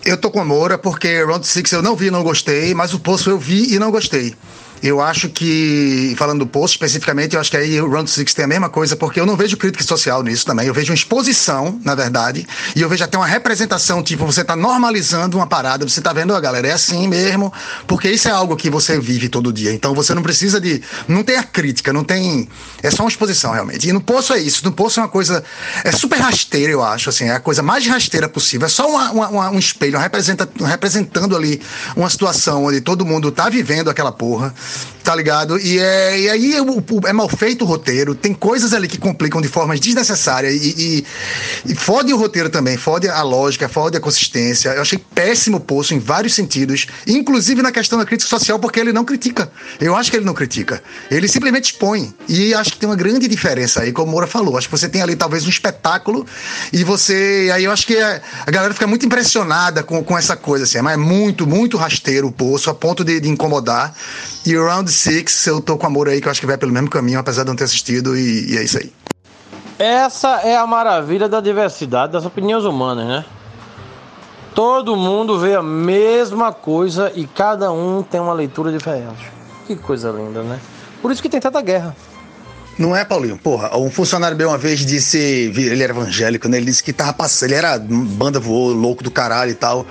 Eu tô com a Moura porque Round Six eu não vi e não gostei, mas o Poço eu vi e não gostei. Eu acho que, falando do post especificamente, eu acho que aí o Round Six tem a mesma coisa, porque eu não vejo crítica social nisso também. Eu vejo uma exposição, na verdade, e eu vejo até uma representação, tipo, você tá normalizando uma parada, você tá vendo, ó, galera, é assim mesmo, porque isso é algo que você vive todo dia. Então você não precisa de. Não tem a crítica, não tem. É só uma exposição, realmente. E no poço é isso. No poço é uma coisa. É super rasteira, eu acho, assim, é a coisa mais rasteira possível. É só uma, uma, um espelho, representa, representando ali uma situação onde todo mundo tá vivendo aquela porra. Tá ligado? E, é, e aí o, é mal feito o roteiro, tem coisas ali que complicam de formas desnecessárias e, e, e fode o roteiro também, fode a lógica, fode a consistência. Eu achei péssimo o Poço em vários sentidos, inclusive na questão da crítica social, porque ele não critica. Eu acho que ele não critica. Ele simplesmente expõe. E acho que tem uma grande diferença aí, como o Moura falou. Acho que você tem ali talvez um espetáculo e você. Aí eu acho que a, galera fica muito impressionada com, com essa coisa, assim. Mas é muito, muito rasteiro o Poço, a ponto de, de incomodar. E Round Six, eu tô com amor aí, que eu acho que vai pelo mesmo caminho, apesar de não ter assistido, e, e é isso aí. Essa é a maravilha da diversidade das opiniões humanas, né? Todo mundo vê a mesma coisa e cada um tem uma leitura diferente. Que coisa linda, né? Por isso que tem tanta guerra. Não é, Paulinho? Porra, um funcionário meu uma vez disse, ele era evangélico, né? Ele disse que tava passando, ele era banda voou, louco do caralho e tal.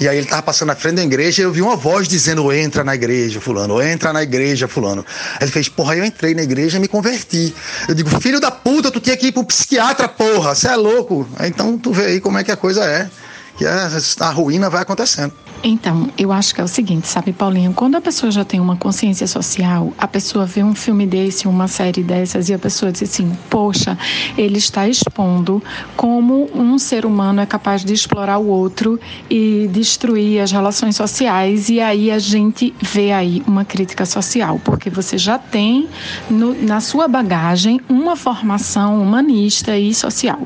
E aí ele tava passando na frente da igreja e eu vi uma voz dizendo, entra na igreja, fulano, entra na igreja, fulano. Aí ele fez, porra, eu entrei na igreja e me converti. Eu digo, filho da puta, tu tinha que ir pro psiquiatra, porra, você é louco. Então tu vê aí como é que a coisa é. Que a, a ruína vai acontecendo. Então, eu acho que é o seguinte, sabe, Paulinho? Quando a pessoa já tem uma consciência social, a pessoa vê um filme desse, uma série dessas, e a pessoa diz assim: poxa, ele está expondo como um ser humano é capaz de explorar o outro e destruir as relações sociais, e aí a gente vê aí uma crítica social, porque você já tem no, na sua bagagem uma formação humanista e social.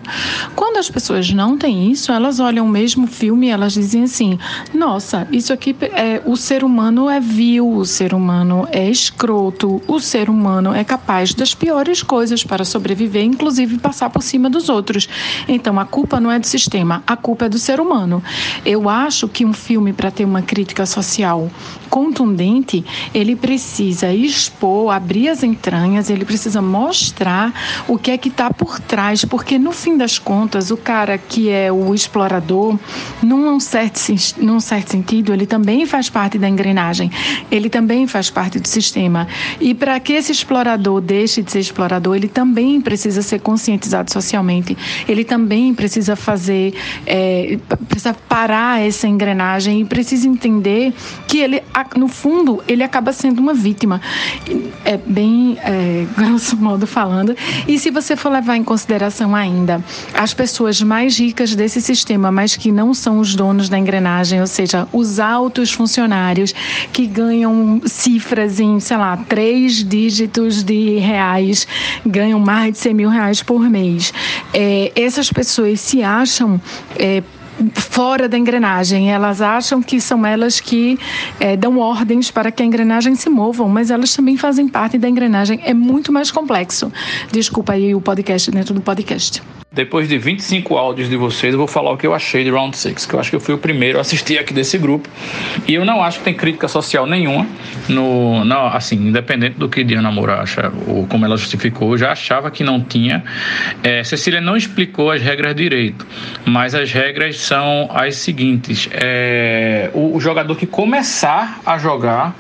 Quando as pessoas não têm isso, elas olham o mesmo filme e elas dizem assim: nossa, nossa, isso aqui é o ser humano é vil, o ser humano é escroto, o ser humano é capaz das piores coisas para sobreviver, inclusive passar por cima dos outros. Então a culpa não é do sistema, a culpa é do ser humano. Eu acho que um filme para ter uma crítica social contundente, ele precisa expor, abrir as entranhas, ele precisa mostrar o que é que está por trás, porque no fim das contas, o cara que é o explorador, num certo, num certo sentido, ele também faz parte da engrenagem, ele também faz parte do sistema. E para que esse explorador deixe de ser explorador, ele também precisa ser conscientizado socialmente, ele também precisa fazer, é, precisa parar essa engrenagem e precisa entender que ele no fundo, ele acaba sendo uma vítima. É bem é, grosso modo falando. E se você for levar em consideração ainda as pessoas mais ricas desse sistema, mas que não são os donos da engrenagem, ou seja, os altos funcionários que ganham cifras em, sei lá, três dígitos de reais, ganham mais de 100 mil reais por mês. É, essas pessoas se acham é, fora da engrenagem. Elas acham que são elas que é, dão ordens para que a engrenagem se mova, mas elas também fazem parte da engrenagem. É muito mais complexo. Desculpa aí o podcast dentro do podcast. Depois de 25 áudios de vocês, eu vou falar o que eu achei de Round 6, que eu acho que eu fui o primeiro a assistir aqui desse grupo. E eu não acho que tem crítica social nenhuma, no, não, assim, independente do que Diana Moura acha, ou como ela justificou, eu já achava que não tinha. É, Cecília não explicou as regras direito, mas as regras são as seguintes: é, o, o jogador que começar a jogar,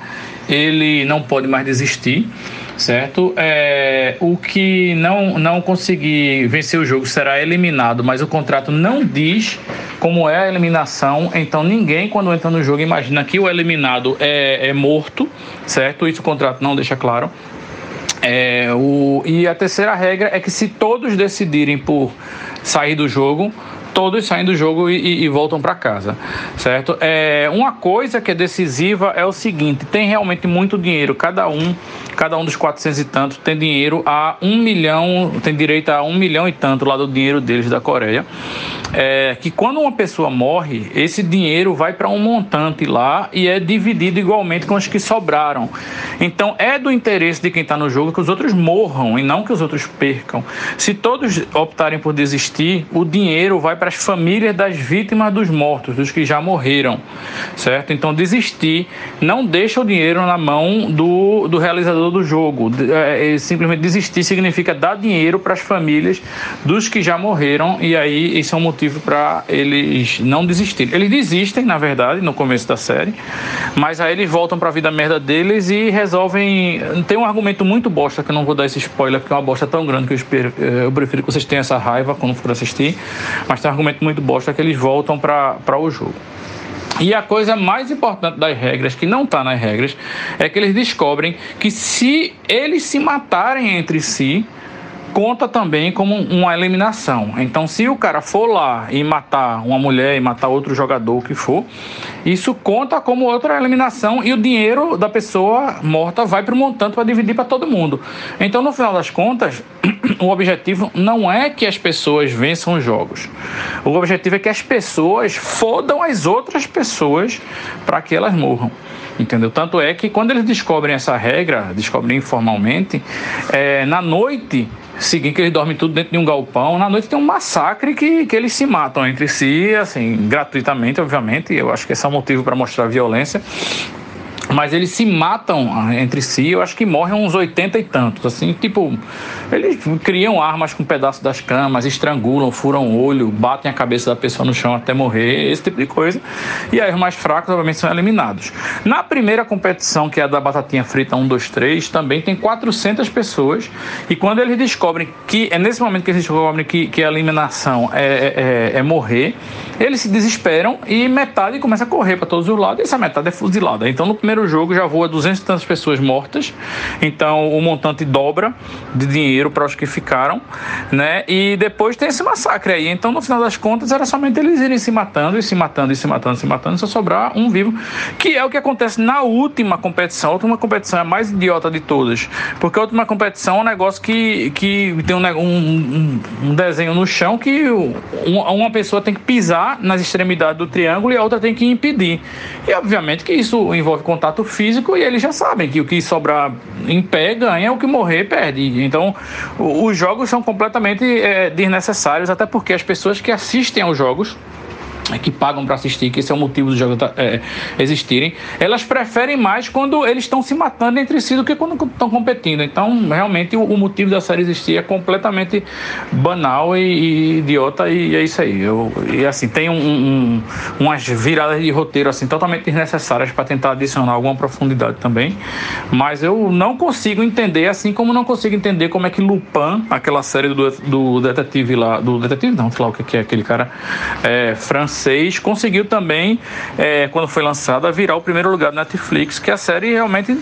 ele não pode mais desistir certo? É, o que não, não conseguir vencer o jogo será eliminado, mas o contrato não diz como é a eliminação, então ninguém, quando entra no jogo, imagina que o eliminado é, é morto, certo? Isso o contrato não deixa claro. É, o, e a terceira regra é que se todos decidirem por sair do jogo, todos saem do jogo e, e, voltam para casa, certo? É, uma coisa que é decisiva é o seguinte: tem realmente muito dinheiro, cada um cada um dos 400 e tantos tem dinheiro a um milhão, tem direito a um milhão e tanto lá do dinheiro deles da Coreia. É, que quando uma pessoa morre, esse dinheiro vai para um montante lá e é dividido igualmente com os que sobraram. Então é do interesse de quem está no jogo que os outros morram e não que os outros percam. Se todos optarem por desistir, o dinheiro vai para as famílias das vítimas dos mortos, dos que já morreram, certo? Então desistir não deixa o dinheiro na mão do, do realizador do jogo. É, é, simplesmente desistir significa dar dinheiro para as famílias dos que já morreram e aí isso é um motivo para eles não desistirem. Eles desistem, na verdade, no começo da série, mas aí eles voltam para a vida merda deles e resolvem. Tem um argumento muito bosta que eu não vou dar esse spoiler porque é uma bosta tão grande que eu, espero, eu prefiro que vocês tenham essa raiva quando for assistir, mas tem um argumento muito bosta que eles voltam para o jogo. E a coisa mais importante das regras, que não está nas regras, é que eles descobrem que se eles se matarem entre si, conta também como uma eliminação. Então, se o cara for lá e matar uma mulher e matar outro jogador que for, isso conta como outra eliminação e o dinheiro da pessoa morta vai para o montante para dividir para todo mundo. Então, no final das contas, o objetivo não é que as pessoas vençam os jogos. O objetivo é que as pessoas fodam as outras pessoas para que elas morram. Entendeu? Tanto é que quando eles descobrem essa regra, descobrem informalmente, é, na noite seguinte que eles dormem tudo dentro de um galpão. Na noite tem um massacre que, que eles se matam entre si, assim, gratuitamente, obviamente. Eu acho que esse é o motivo para mostrar violência mas eles se matam ah, entre si, eu acho que morrem uns 80 e tantos, assim, tipo, eles criam armas com um pedaços das camas, estrangulam, furam o olho, batem a cabeça da pessoa no chão até morrer, esse tipo de coisa. E aí os mais fracos, obviamente, são eliminados. Na primeira competição, que é a da batatinha frita 1, 2, 3, também tem 400 pessoas, e quando eles descobrem que, é nesse momento que eles descobrem que, que a eliminação é, é, é, é morrer, eles se desesperam e metade começa a correr para todos os lados, e essa metade é fuzilada. Então, no primeiro primeiro jogo já voa 200 e tantas pessoas mortas, então o montante dobra de dinheiro para os que ficaram, né? E depois tem esse massacre aí. Então, no final das contas, era somente eles irem se matando e se matando e se matando, se matando, só sobrar um vivo, que é o que acontece na última competição. A última competição é a mais idiota de todas, porque a última competição é um negócio que, que tem um, um, um desenho no chão que uma pessoa tem que pisar nas extremidades do triângulo e a outra tem que impedir. E obviamente que isso envolve contato físico e eles já sabem que o que sobrar em pé ganha, o que morrer perde. Então os jogos são completamente é, desnecessários, até porque as pessoas que assistem aos jogos que pagam para assistir, que esse é o motivo dos jogos é, existirem, elas preferem mais quando eles estão se matando entre si do que quando estão competindo. Então, realmente, o, o, motivo da série existir é completamente banal e, e idiota, e é isso aí. Eu, e assim, tem um, um, umas viradas de roteiro assim totalmente desnecessárias para tentar adicionar alguma profundidade também, mas eu não consigo entender, assim como não consigo entender como é que Lupin, aquela série do, do detetive lá, do detetive não, sei lá o que é aquele cara, é, francês 2006, conseguiu também, é, quando foi lançada, virar o primeiro lugar do Netflix, que a série realmente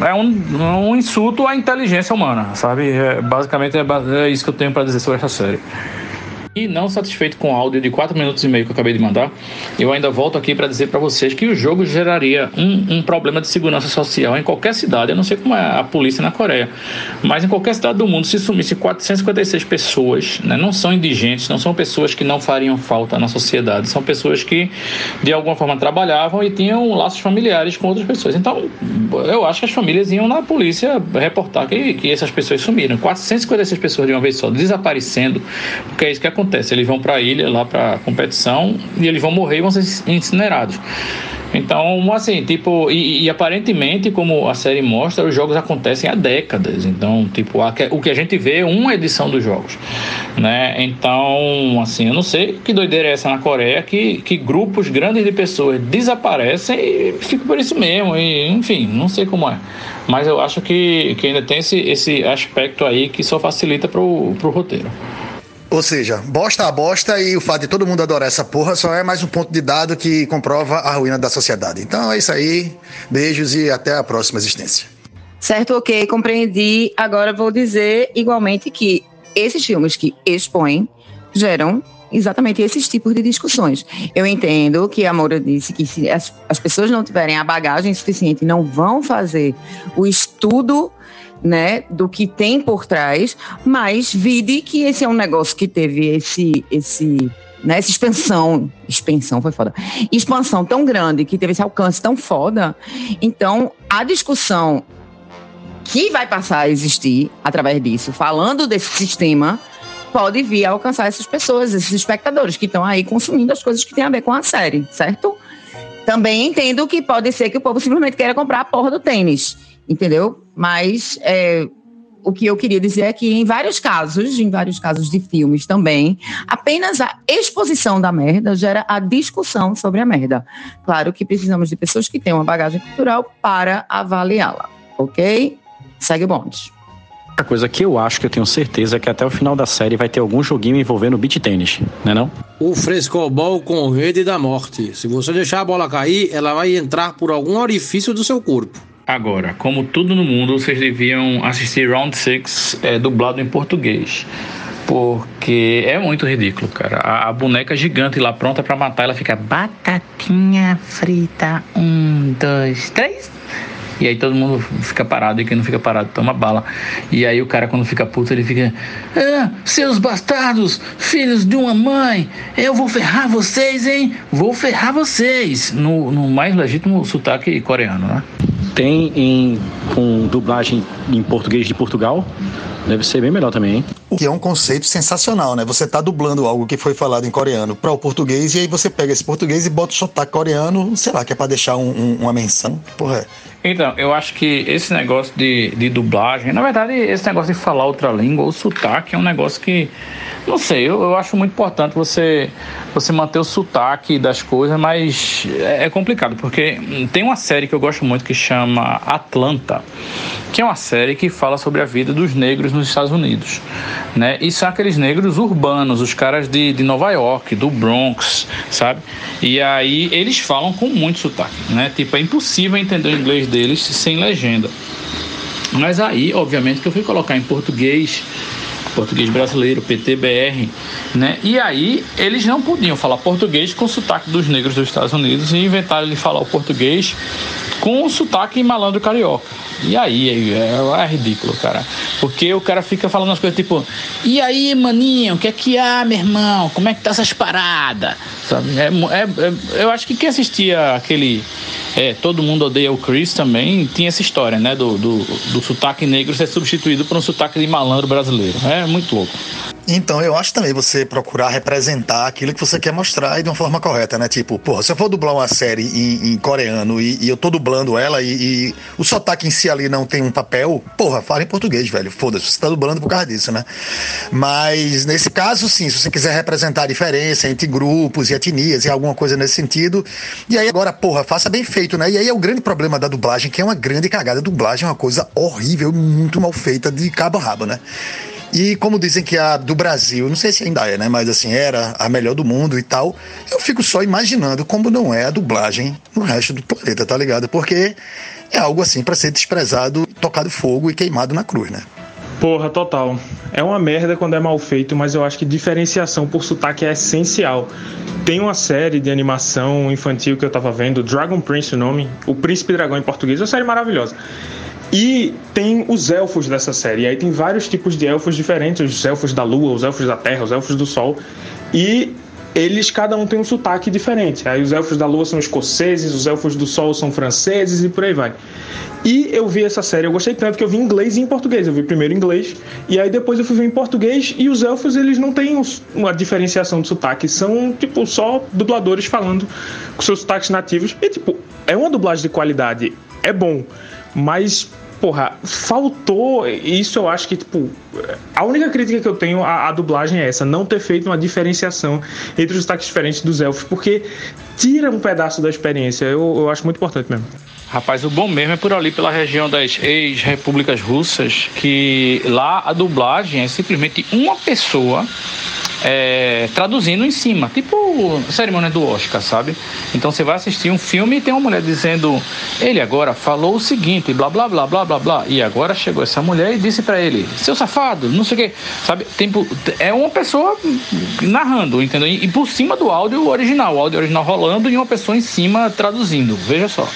é um, um insulto à inteligência humana, sabe? É, basicamente é, é isso que eu tenho para dizer sobre essa série. E não satisfeito com o áudio de 4 minutos e meio que eu acabei de mandar, eu ainda volto aqui para dizer para vocês que o jogo geraria um, um, problema de segurança social em qualquer cidade. Eu não sei como é a polícia na Coreia, mas em qualquer cidade do mundo, se sumisse 456 pessoas, né, não são indigentes, não são pessoas que não fariam falta na sociedade, são pessoas que de alguma forma trabalhavam e tinham laços familiares com outras pessoas. Então, eu acho que as famílias iam na polícia reportar que, que essas pessoas sumiram. 456 pessoas de uma vez só desaparecendo, porque é isso que acontece acontece? Eles vão para a ilha, lá para competição, e eles vão morrer e vão ser incinerados. Então, assim, tipo, e, e, aparentemente, como a série mostra, os jogos acontecem há décadas. Então, tipo, a, o que a gente vê é uma edição dos jogos, né? Então, assim, eu não sei que doideira é essa na Coreia que, que grupos grandes de pessoas desaparecem e ficam por isso mesmo. E, enfim, não sei como é. Mas eu acho que, que ainda tem esse, esse aspecto aí que só facilita pro, pro roteiro. Ou seja, bosta a bosta e o fato de todo mundo adorar essa porra só é mais um ponto de dado que comprova a ruína da sociedade. Então é isso aí. Beijos e até a próxima existência. Certo, ok, compreendi. Agora vou dizer igualmente que esses filmes que expõem geram exatamente esses tipos de discussões. Eu entendo que a Moura disse que se as, as pessoas não tiverem a bagagem suficiente, não vão fazer o estudo né, do que tem por trás, mas vide que esse é um negócio que teve esse esse né, essa expansão, expansão foi foda, expansão tão grande, que teve esse alcance tão foda, então a discussão que vai passar a existir através disso, falando desse sistema, pode vir a alcançar essas pessoas, esses espectadores que estão aí consumindo as coisas que têm a ver com a série, certo? Também entendo que pode ser que o povo simplesmente queira comprar a porra do tênis entendeu? Mas é, o que eu queria dizer é que em vários casos, em vários casos de filmes também, apenas a exposição da merda gera a discussão sobre a merda. Claro que precisamos de pessoas que tenham uma bagagem cultural para avaliá-la, ok? Segue o bonde. A coisa que eu acho que eu tenho certeza é que até o final da série vai ter algum joguinho envolvendo beat tênis, né não? O frescobol com rede da morte. Se você deixar a bola cair, ela vai entrar por algum orifício do seu corpo. Agora, como tudo no mundo, vocês deviam assistir Round 6 é, dublado em português. Porque é muito ridículo, cara. A, a boneca gigante lá pronta para matar, ela fica batatinha frita. Um, dois, três. E aí todo mundo fica parado e quem não fica parado toma bala. E aí o cara, quando fica puto, ele fica: ah, Seus bastardos, filhos de uma mãe, eu vou ferrar vocês, hein? Vou ferrar vocês. No, no mais legítimo sotaque coreano, né? Tem em, com dublagem em português de Portugal. Deve ser bem melhor também, hein? O que é um conceito sensacional, né? Você tá dublando algo que foi falado em coreano para o português e aí você pega esse português e bota o sotaque coreano, sei lá, que é pra deixar um, um, uma menção. Porra, é. Então, eu acho que esse negócio de, de dublagem, na verdade, esse negócio de falar outra língua, o sotaque, é um negócio que, não sei, eu, eu acho muito importante você, você manter o sotaque das coisas, mas é, é complicado, porque tem uma série que eu gosto muito que chama Atlanta, que é uma série que fala sobre a vida dos negros negros nos Estados Unidos, né? E são aqueles negros urbanos, os caras de, de Nova York, do Bronx, sabe? E aí eles falam com muito sotaque, né? Tipo, é impossível entender o inglês deles sem legenda. Mas aí, obviamente, que eu fui colocar em português, português brasileiro, PTBR, né? E aí eles não podiam falar português com o sotaque dos negros dos Estados Unidos e inventaram de falar o português com sotaque malandro carioca. E aí é, é, ridículo, cara. Porque o cara fica falando as coisas tipo, e aí, maninho, o que é que há, meu irmão? Como é que tá essas paradas? Sabe? É, é, é, eu acho que quem assistia aquele é, Todo Mundo Odeia o Chris também tinha essa história, né? Do, do, do sotaque negro ser substituído por um sotaque de malandro brasileiro. É muito louco. Então, eu acho também você procurar representar aquilo que você quer mostrar e de uma forma correta, né? Tipo, porra, se eu for dublar uma série em, em coreano e, e, eu tô dublando ela e, e, o sotaque em si ali não tem um papel, porra, fala em português, velho. Foda-se, você tá dublando por causa disso, né? Mas nesse caso, sim, se você quiser representar a diferença entre grupos e etnias e alguma coisa nesse sentido, e aí agora, porra, faça bem feito, né? E aí é o grande problema da dublagem, que é uma grande cagada. A dublagem é uma coisa horrível, muito mal feita de cabo a rabo, né? E como dizem que a do Brasil, não sei se ainda é, né? Mas assim, era a melhor do mundo e tal. Eu fico só imaginando como não é a dublagem no resto do planeta, tá ligado? Porque é algo assim para ser desprezado, tocado fogo e queimado na cruz, né? Porra, total. É uma merda quando é mal feito, mas eu acho que diferenciação por sotaque é essencial. Tem uma série de animação infantil que eu tava vendo, Dragon Prince o nome, O Príncipe Dragão em português, é uma série maravilhosa. E tem os elfos dessa série. E aí tem vários tipos de elfos diferentes: os elfos da lua, os elfos da terra, os elfos do sol. E eles, cada um tem um sotaque diferente. Aí os elfos da lua são escoceses, os elfos do sol são franceses e por aí vai. E eu vi essa série, eu gostei tanto que eu vi em inglês e em português. Eu vi primeiro em inglês e aí depois eu fui ver em português e os elfos eles não têm uma diferenciação de sotaque, são tipo só dubladores falando com seus sotaques nativos. E tipo, é uma dublagem de qualidade, é bom, mas porra, faltou. Isso eu acho que, tipo, a única crítica que eu tenho à, à, dublagem é essa: não ter feito uma diferenciação entre os sotaques diferentes dos elfos, porque tira um pedaço da experiência. Eu, eu acho muito importante mesmo. Rapaz, o bom mesmo é por ali pela região das ex-repúblicas russas, que lá a dublagem é simplesmente uma pessoa é, traduzindo em cima, tipo cerimônia do Oscar, sabe? Então você vai assistir um filme e tem uma mulher dizendo, ele agora falou o seguinte, blá blá blá blá blá blá, e agora chegou essa mulher e disse para ele, seu safado, não sei o que, sabe? Tempo, é uma pessoa narrando, entendeu? E, por cima do áudio original, o áudio original rolando e uma pessoa em cima traduzindo, veja só.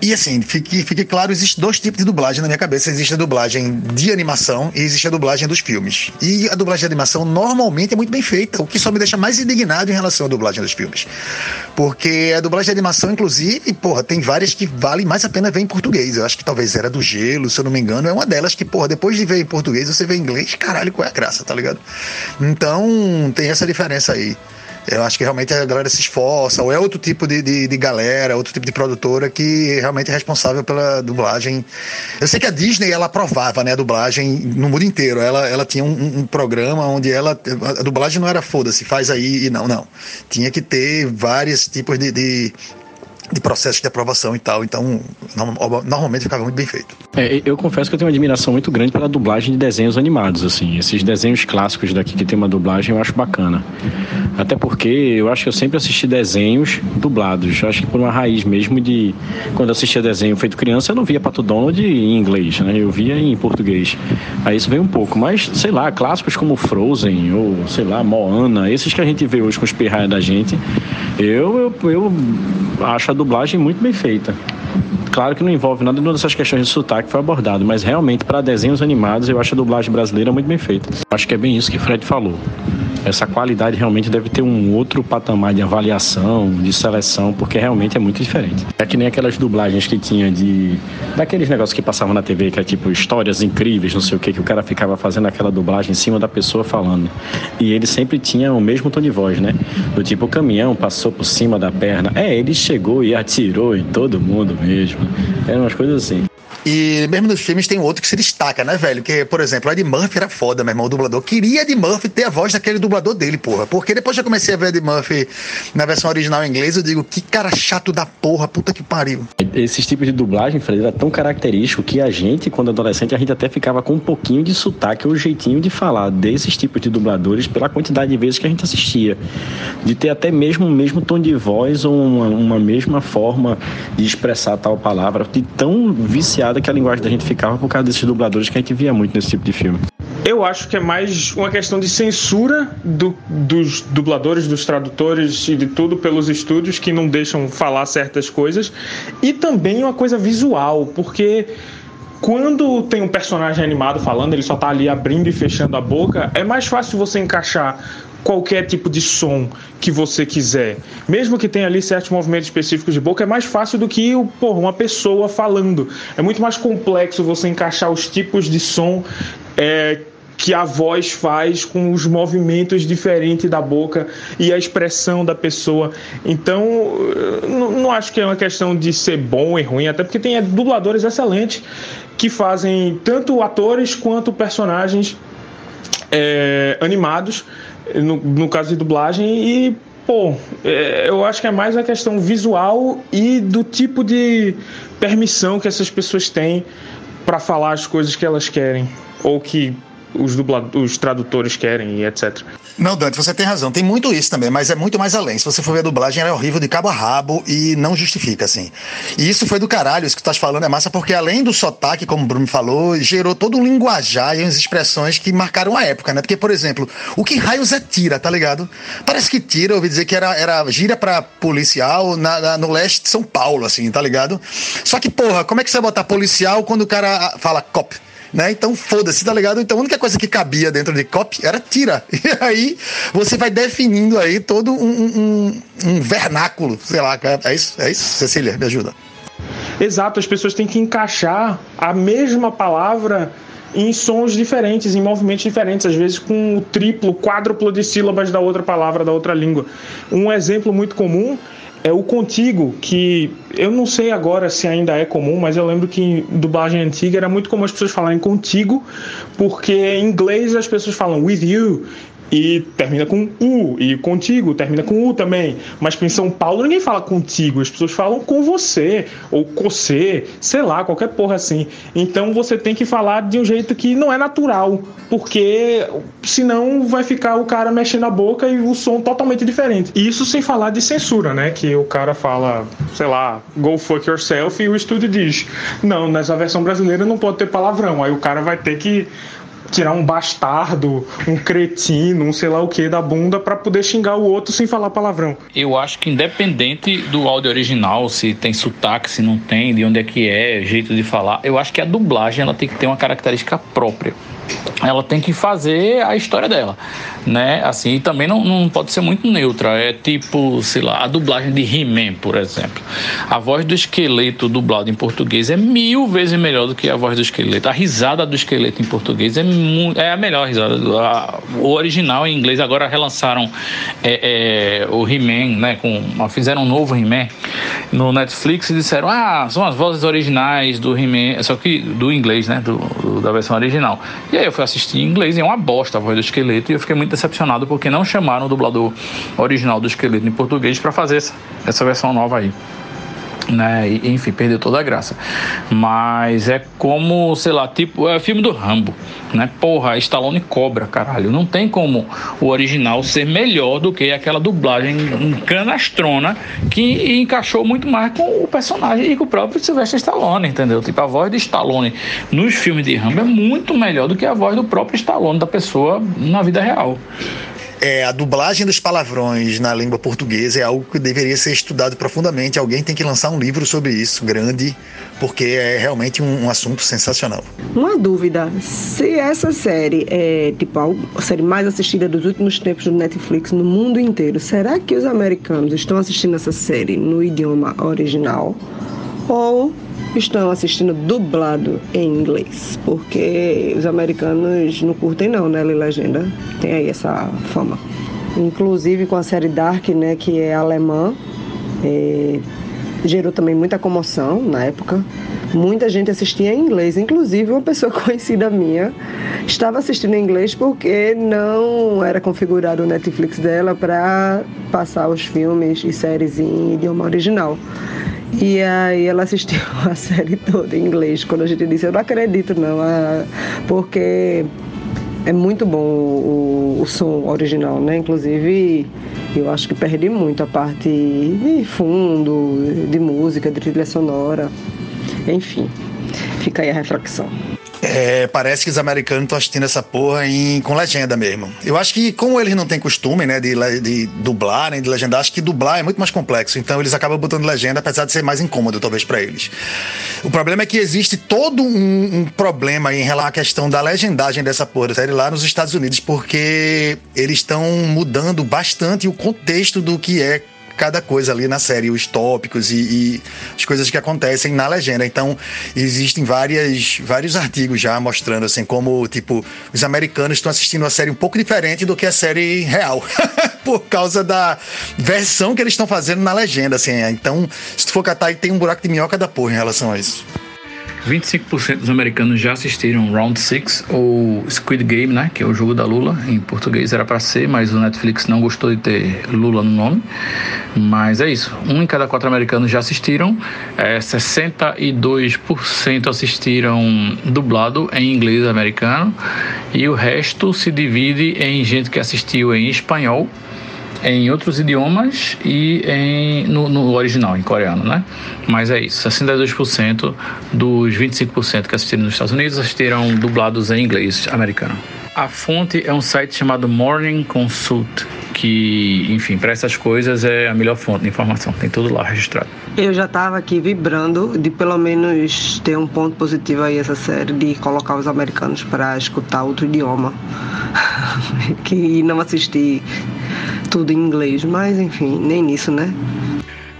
E assim, fique, fique claro, existe dois tipos de dublagem na minha cabeça. Existe a dublagem de animação e existe a dublagem dos filmes. E a dublagem de animação normalmente é muito bem feita, o que só me deixa mais indignado em relação à dublagem dos filmes. Porque a dublagem de animação, inclusive, porra, tem várias que valem mais a pena ver em português. Eu acho que talvez Era do Gelo, se eu não me engano, é uma delas que, porra, depois de ver em português, você vê em inglês, caralho, qual é a graça, tá ligado? Então, tem essa diferença aí. Eu acho que realmente a galera se esforça, ou é outro tipo de, de, de, galera, outro tipo de produtora que realmente é responsável pela dublagem. Eu sei que a Disney, ela aprovava, né, a dublagem no mundo inteiro. Ela, ela tinha um, um programa onde ela. A dublagem não era foda-se, faz aí e não, não. Tinha que ter vários tipos de, de de processo de aprovação e tal. Então, normalmente ficava muito bem feito. É, eu confesso que eu tenho uma admiração muito grande pela dublagem de desenhos animados, assim. Esses desenhos clássicos daqui que tem uma dublagem eu acho bacana. Até porque eu acho que eu sempre assisti desenhos dublados. Eu acho que por uma raiz mesmo de. Quando eu assistia desenho feito criança, eu não via Pato Donald em inglês, né? Eu via em português. Aí isso veio um pouco. Mas, sei lá, clássicos como Frozen ou, sei lá, Moana, esses que a gente vê hoje com os pirraias da gente, eu, eu, eu acho a dublagem muito bem feita. Claro que não envolve nada dessas questões de sotaque que foi abordado, mas realmente para desenhos animados eu acho a dublagem brasileira muito bem feita. Acho que é bem isso que Fred falou. Essa qualidade realmente deve ter um outro patamar de avaliação, de seleção, porque realmente é muito diferente. É que nem aquelas dublagens que tinha de. daqueles negócios que passavam na TV, que é tipo histórias incríveis, não sei o que, que o cara ficava fazendo aquela dublagem em cima da pessoa falando. E ele sempre tinha o mesmo tom de voz, né? Do tipo, o caminhão passou por cima da perna. É, ele chegou e atirou em todo mundo mesmo. Eram umas coisas assim. E mesmo nos filmes tem outro que se destaca, né, velho? Que, por exemplo, o Ed Murphy era foda, meu irmão, o dublador. Queria Ed Murphy ter a voz daquele dublador dele, porra. Porque depois que eu comecei a ver Ed Murphy na versão original em inglês, eu digo, que cara chato da porra, puta que pariu. Esses tipos de dublagem, Fred, era tão característico que a gente, quando adolescente, a gente até ficava com um pouquinho de sotaque ou jeitinho de falar desses tipos de dubladores pela quantidade de vezes que a gente assistia. De ter até mesmo o mesmo tom de voz ou uma, uma mesma forma de expressar tal palavra, de tão viciada que a linguagem da gente ficava por causa desses dubladores que a gente via muito nesse tipo de filme. Eu acho que é mais uma questão de censura do, dos dubladores, dos tradutores e de tudo pelos estúdios que não deixam falar certas coisas. E também uma coisa visual, porque quando tem um personagem animado falando, ele só tá ali abrindo e fechando a boca, é mais fácil você encaixar qualquer tipo de som que você quiser. Mesmo que tenha ali certos movimentos específicos de boca, é mais fácil do que porra, uma pessoa falando. É muito mais complexo você encaixar os tipos de som é, que a voz faz com os movimentos diferentes da boca e a expressão da pessoa. Então, não, acho que é uma questão de ser bom e ruim, até porque tem dubladores excelentes que fazem tanto atores quanto personagens é, animados, no, no caso de dublagem, e pô, é, eu acho que é mais a questão visual e do tipo de permissão que essas pessoas têm para falar as coisas que elas querem ou que os, os tradutores querem e etc. Não, Dante, você tem razão. Tem muito isso também, mas é muito mais além. Se você for ver a dublagem, ela é horrível de cabo a rabo e não justifica, assim. E isso foi do caralho, isso que tu estás falando é massa, porque além do sotaque, como o Bruno falou, gerou todo um linguajar e umas expressões que marcaram a época, né? Porque, por exemplo, o que raios é tira, tá ligado? Parece que tira, eu ouvi dizer que era, era gira pra policial na, na, no leste de São Paulo, assim, tá ligado? Só que, porra, como é que você vai botar policial quando o cara fala cop? Né? Então foda-se, tá ligado? Então a única coisa que cabia dentro de copy era tira. E aí você vai definindo aí todo um, um, um vernáculo, sei lá, é isso? É isso? Cecília, me ajuda. Exato, as pessoas têm que encaixar a mesma palavra em sons diferentes, em movimentos diferentes, às vezes com o triplo, quádruplo de sílabas da outra palavra, da outra língua. Um exemplo muito comum é o contigo, que eu não sei agora se ainda é comum, mas eu lembro que em dublagem antiga era muito comum as pessoas falarem contigo, porque em inglês as pessoas falam with you e termina com U, e contigo termina com U também. Mas em São Paulo ninguém fala contigo, as pessoas falam com você, ou você, sei lá, qualquer porra assim. Então você tem que falar de um jeito que não é natural, porque senão vai ficar o cara mexendo a boca e o som totalmente diferente. Isso sem falar de censura, né? Que o cara fala, sei lá, go fuck yourself, e o estúdio diz: não, nessa versão brasileira não pode ter palavrão. Aí o cara vai ter que tirar um bastardo, um cretino, um sei lá o que da bunda para poder xingar o outro sem falar palavrão. Eu acho que independente do áudio original, se tem sotaque, se não tem, de onde é que é, jeito de falar, eu acho que a dublagem ela tem que ter uma característica própria. Ela tem que fazer a história dela, né? Assim, e também não, não pode ser muito neutra. É tipo, sei lá, a dublagem de He-Man, por exemplo. A voz do esqueleto dublado em português é mil vezes melhor do que a voz do esqueleto. A risada do esqueleto em português é é a melhor risada. o original em inglês agora relançaram é, é, o He-Man, né? Com, fizeram um novo He-Man no Netflix e disseram: Ah, são as vozes originais do He-Man, só que do inglês, né? Do, do, da versão original. E aí eu fui assistir em inglês e é uma bosta a voz do esqueleto e eu fiquei muito decepcionado porque não chamaram o dublador original do esqueleto em português para fazer essa, essa versão nova aí né? E, enfim, perdeu toda a graça. Mas é como, sei lá, tipo, é filme do Rambo, né? Porra, Stallone cobra, caralho. Não tem como o original ser melhor do que aquela dublagem canastrona que encaixou muito mais com o personagem e com o próprio Sylvester Stallone, entendeu? Tipo, a voz de Stallone nos filmes de Rambo é muito melhor do que a voz do próprio Stallone da pessoa na vida real é, a dublagem dos palavrões na língua portuguesa é algo que deveria ser estudado profundamente. Alguém tem que lançar um livro sobre isso, grande, porque é realmente um, um assunto sensacional. Uma dúvida: se essa série é tipo a série mais assistida dos últimos tempos do Netflix no mundo inteiro, será que os americanos estão assistindo essa série no idioma original? Ou estão assistindo dublado em inglês, porque os americanos não curtem não, né, legenda. Tem aí essa fama. Inclusive com a série Dark, né, que é alemã, é, gerou também muita comoção na época. Muita gente assistia em inglês, inclusive uma pessoa conhecida minha estava assistindo em inglês porque não era configurado o Netflix dela para passar os filmes e séries em idioma original. E aí ela assistiu a série toda em inglês. Quando a gente disse, eu não acredito não, porque é muito bom o, o, som original, né? Inclusive, eu acho que perdi muito a parte de fundo, de música, de trilha sonora. Enfim, fica aí a reflexão. É, parece que os americanos estão assistindo essa porra em, com legenda mesmo. Eu acho que, como eles não têm costume, né, de, de dublar, nem de legendar, acho que dublar é muito mais complexo. Então eles acabam botando legenda, apesar de ser mais incômodo, talvez, para eles. O problema é que existe todo um, um problema em relação à questão da legendagem dessa porra da série lá nos Estados Unidos, porque eles estão mudando bastante o contexto do que é cada coisa ali na série, os tópicos e, e, as coisas que acontecem na legenda. Então, existem várias, vários artigos já mostrando assim como, tipo, os americanos estão assistindo a série um pouco diferente do que a série real. por causa da versão que eles estão fazendo na legenda, assim. Então, se tu for catar tem um buraco de minhoca da porra em relação a isso. 25% dos americanos já assistiram Round 6 ou Squid Game, né, que é o jogo da Lula. Em português era para ser, mas o Netflix não gostou de ter Lula no nome. Mas é isso. Um em cada quatro americanos já assistiram. É, 62% assistiram dublado em inglês americano e o resto se divide em gente que assistiu em espanhol em outros idiomas e em, no, no, original, em coreano, né? Mas é isso, 62% dos 25% que assistiram nos Estados Unidos assistiram dublados em inglês americano. A fonte é um site chamado Morning Consult, que, enfim, para essas coisas é a melhor fonte de informação, tem tudo lá registrado. Eu já estava aqui vibrando de pelo menos ter um ponto positivo aí essa série de colocar os americanos para escutar outro idioma, que não assistir tudo em inglês, mas enfim, nem nisso, né?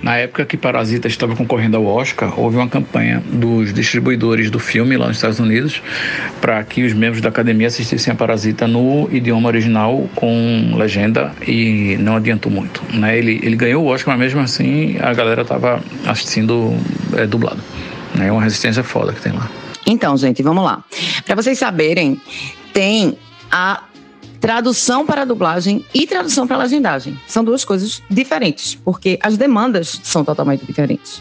Na época que Parasita estava concorrendo ao Oscar, houve uma campanha dos distribuidores do filme lá nos Estados Unidos para que os membros da academia assistissem a Parasita no idioma original com legenda e não adiantou muito. Né? Ele, ele ganhou o Oscar, mas mesmo assim a galera estava assistindo é, dublado. Né? É uma resistência foda que tem lá. Então, gente, vamos lá. Para vocês saberem, tem a tradução para dublagem e tradução para legendagem. São duas coisas diferentes, porque as demandas são totalmente diferentes.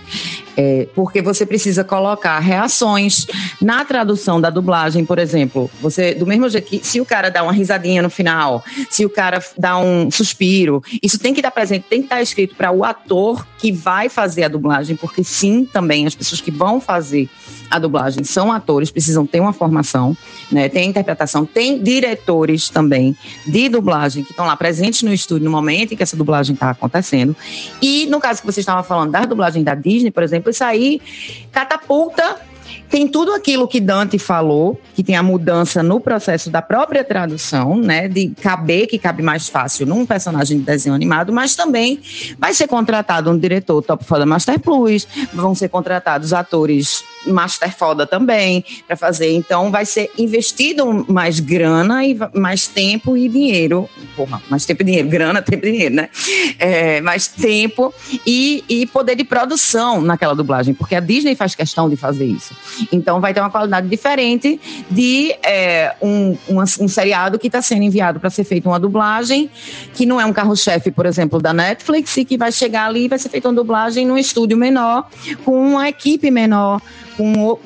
É, porque você precisa colocar reações na tradução da dublagem, por exemplo. Você, do mesmo jeito que se o cara dá uma risadinha no final, se o cara dá um suspiro, isso tem que estar presente, tem que estar escrito para o ator que vai fazer a dublagem, porque sim, também as pessoas que vão fazer a dublagem são atores, precisam ter uma formação, né? Tem interpretação, tem diretores também de dublagem que estão lá presentes no estúdio no momento em que essa dublagem está acontecendo. E no caso que você estava falando da dublagem da Disney, por exemplo, isso aí catapulta tem tudo aquilo que Dante falou, que tem a mudança no processo da própria tradução, né? De caber, que cabe mais fácil num personagem de desenho animado, mas também vai ser contratado um diretor top foda Master Plus, vão ser contratados atores Master Foda também para fazer. Então vai ser investido mais grana e mais tempo e dinheiro. Porra, mais tempo e dinheiro. Grana, tempo e dinheiro, né? É, mais tempo e, e poder de produção naquela dublagem, porque a Disney faz questão de fazer isso. Então vai ter uma qualidade diferente de é, um, um, um seriado que está sendo enviado para ser feito uma dublagem, que não é um carro-chefe, por exemplo, da Netflix, e que vai chegar ali e vai ser feita uma dublagem num estúdio menor, com uma equipe menor, com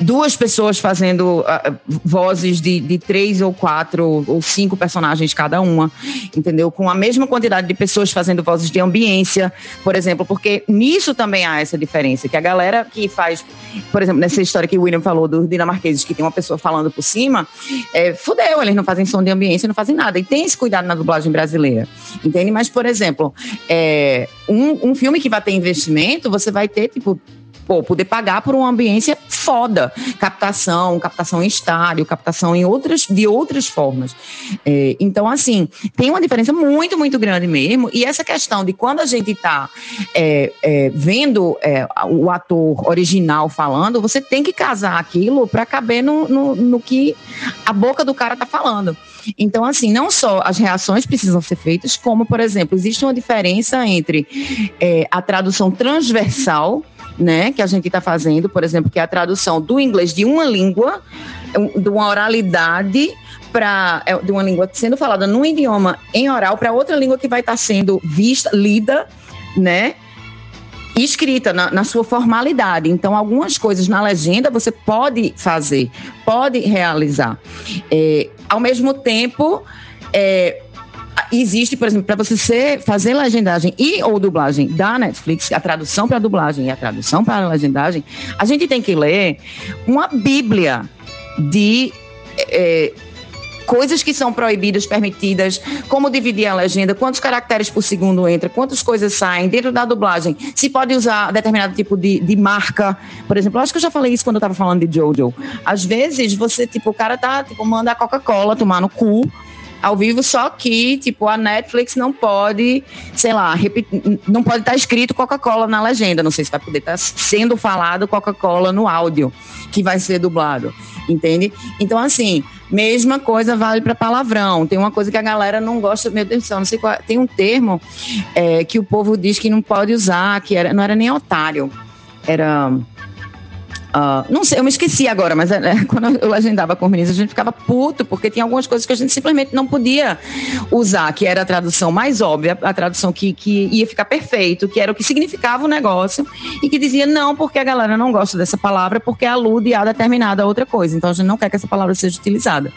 duas pessoas fazendo uh, vozes de, de três ou quatro ou cinco personagens cada uma, entendeu? Com a mesma quantidade de pessoas fazendo vozes de ambiência, por exemplo, porque nisso também há essa diferença, que a galera que faz, por exemplo, nessa história que o William falou dos dinamarqueses, que tem uma pessoa falando por cima, é, fudeu, eles não fazem som de ambiência, não fazem nada. E tem esse cuidado na dublagem brasileira, entende? Mas, por exemplo, é, um, um filme que vai ter investimento, você vai ter, tipo, pô, poder pagar por uma ambiência foda. Captação, captação em estádio, captação em outras, de outras formas. É, então, assim, tem uma diferença muito, muito grande mesmo. E essa questão de quando a gente está é, é, vendo é, o ator original falando, você tem que casar aquilo para caber no, no, no, que a boca do cara tá falando. Então, assim, não só as reações precisam ser feitas, como, por exemplo, existe uma diferença entre é, a tradução transversal, né, que a gente está fazendo, por exemplo, que é a tradução do inglês de uma língua, de uma oralidade para é, de uma língua sendo falada num idioma em oral para outra língua que vai estar tá sendo vista, lida, né? escrita na, na, sua formalidade. Então, algumas coisas na legenda você pode fazer, pode realizar. É, ao mesmo tempo, é, existe, por exemplo, para você ser, fazer legendagem e ou dublagem da Netflix, a tradução para dublagem e a tradução para legendagem, a gente tem que ler uma bíblia de é, coisas que são proibidas, permitidas, como dividir a legenda, quantos caracteres por segundo entra, quantas coisas saem dentro da dublagem, se pode usar determinado tipo de, de marca, por exemplo, acho que eu já falei isso quando eu estava falando de Jojo. Às vezes você, tipo, o cara tá, tipo, manda a Coca-Cola tomar no cu, ao vivo, só que, tipo, a Netflix não pode, sei lá, não pode estar tá escrito Coca-Cola na legenda. Não sei se vai poder estar tá sendo falado Coca-Cola no áudio que vai ser dublado, entende? Então, assim, mesma coisa vale para palavrão. Tem uma coisa que a galera não gosta, meu Deus do céu, não sei qual. Tem um termo é, que o povo diz que não pode usar, que era, não era nem otário, era Uh, não sei, eu me esqueci agora, mas é, quando eu legendava com os meninos, a gente ficava puto, porque tinha algumas coisas que a gente simplesmente não podia usar, que era a tradução mais óbvia, a tradução que, que ia ficar perfeito, que era o que significava o negócio, e que dizia não, porque a galera não gosta dessa palavra, porque alude a determinada outra coisa. Então a gente não quer que essa palavra seja utilizada.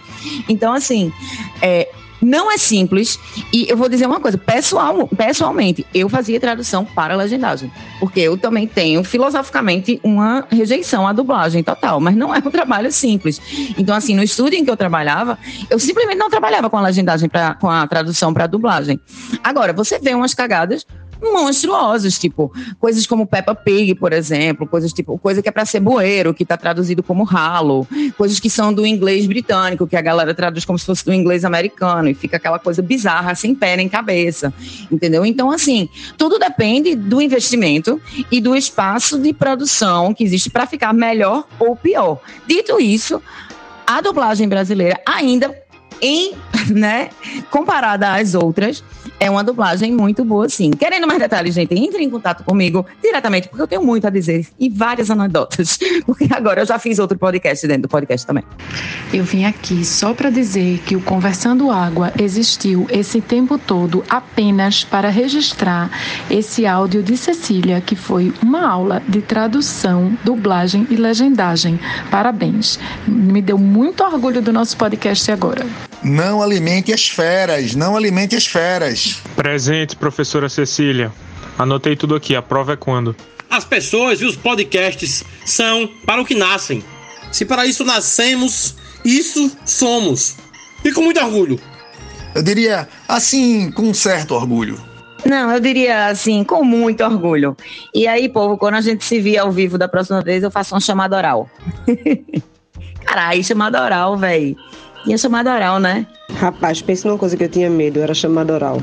Então, assim, é, não é simples. E eu vou dizer uma coisa: pessoal, pessoalmente, eu fazia tradução para legendagem. Porque eu também tenho, filosoficamente, uma rejeição à dublagem total. Mas não é um trabalho simples. Então, assim, no estúdio em que eu trabalhava, eu simplesmente não trabalhava com a legendagem, pra, com a tradução para dublagem. Agora, você vê umas cagadas monstruosos, tipo, coisas como Peppa Pig, por exemplo, coisas tipo, coisa que é para ser bueiro, que está traduzido como ralo, coisas que são do inglês britânico, que a galera traduz como se fosse do inglês americano, e fica aquela coisa bizarra, sem pé nem cabeça, entendeu? Então, assim, tudo depende do investimento e do espaço de produção que existe para ficar melhor ou pior. Dito isso, a dublagem brasileira ainda em, né, comparada às outras, é uma dublagem muito boa, sim. Querendo mais detalhes, gente, entre em contato comigo diretamente, porque eu tenho muito a dizer e várias anedotas. Porque agora eu já fiz outro podcast dentro do podcast também. Eu vim aqui só para dizer que o Conversando Água existiu esse tempo todo apenas para registrar esse áudio de Cecília, que foi uma aula de tradução, dublagem e legendagem. Parabéns. Me deu muito orgulho do nosso podcast agora. Não alimente as feras, não alimente as feras. Presente, professora Cecília. Anotei tudo aqui, a prova é quando? As pessoas e os podcasts são para o que nascem. Se para isso nascemos, isso somos. E com muito orgulho. Eu diria assim, com um certo orgulho. Não, eu diria assim, com muito orgulho. E aí, povo, quando a gente se via ao vivo da próxima vez, eu faço uma chamada oral. Caralho, chamada oral, velho. Tinha chamada oral, né? Rapaz, pense numa coisa que eu tinha medo, era chamada oral.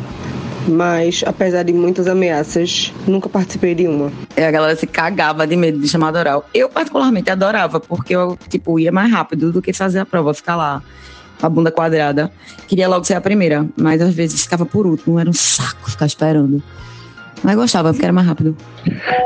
Mas, apesar de muitas ameaças, nunca participei de uma. E a galera se cagava de medo de chamada oral. Eu, particularmente, adorava, porque eu, tipo, ia mais rápido do que fazer a prova, ficar lá com a bunda quadrada. Queria logo ser a primeira, mas às vezes ficava por último, era um saco ficar esperando. Mas gostava, porque era mais rápido.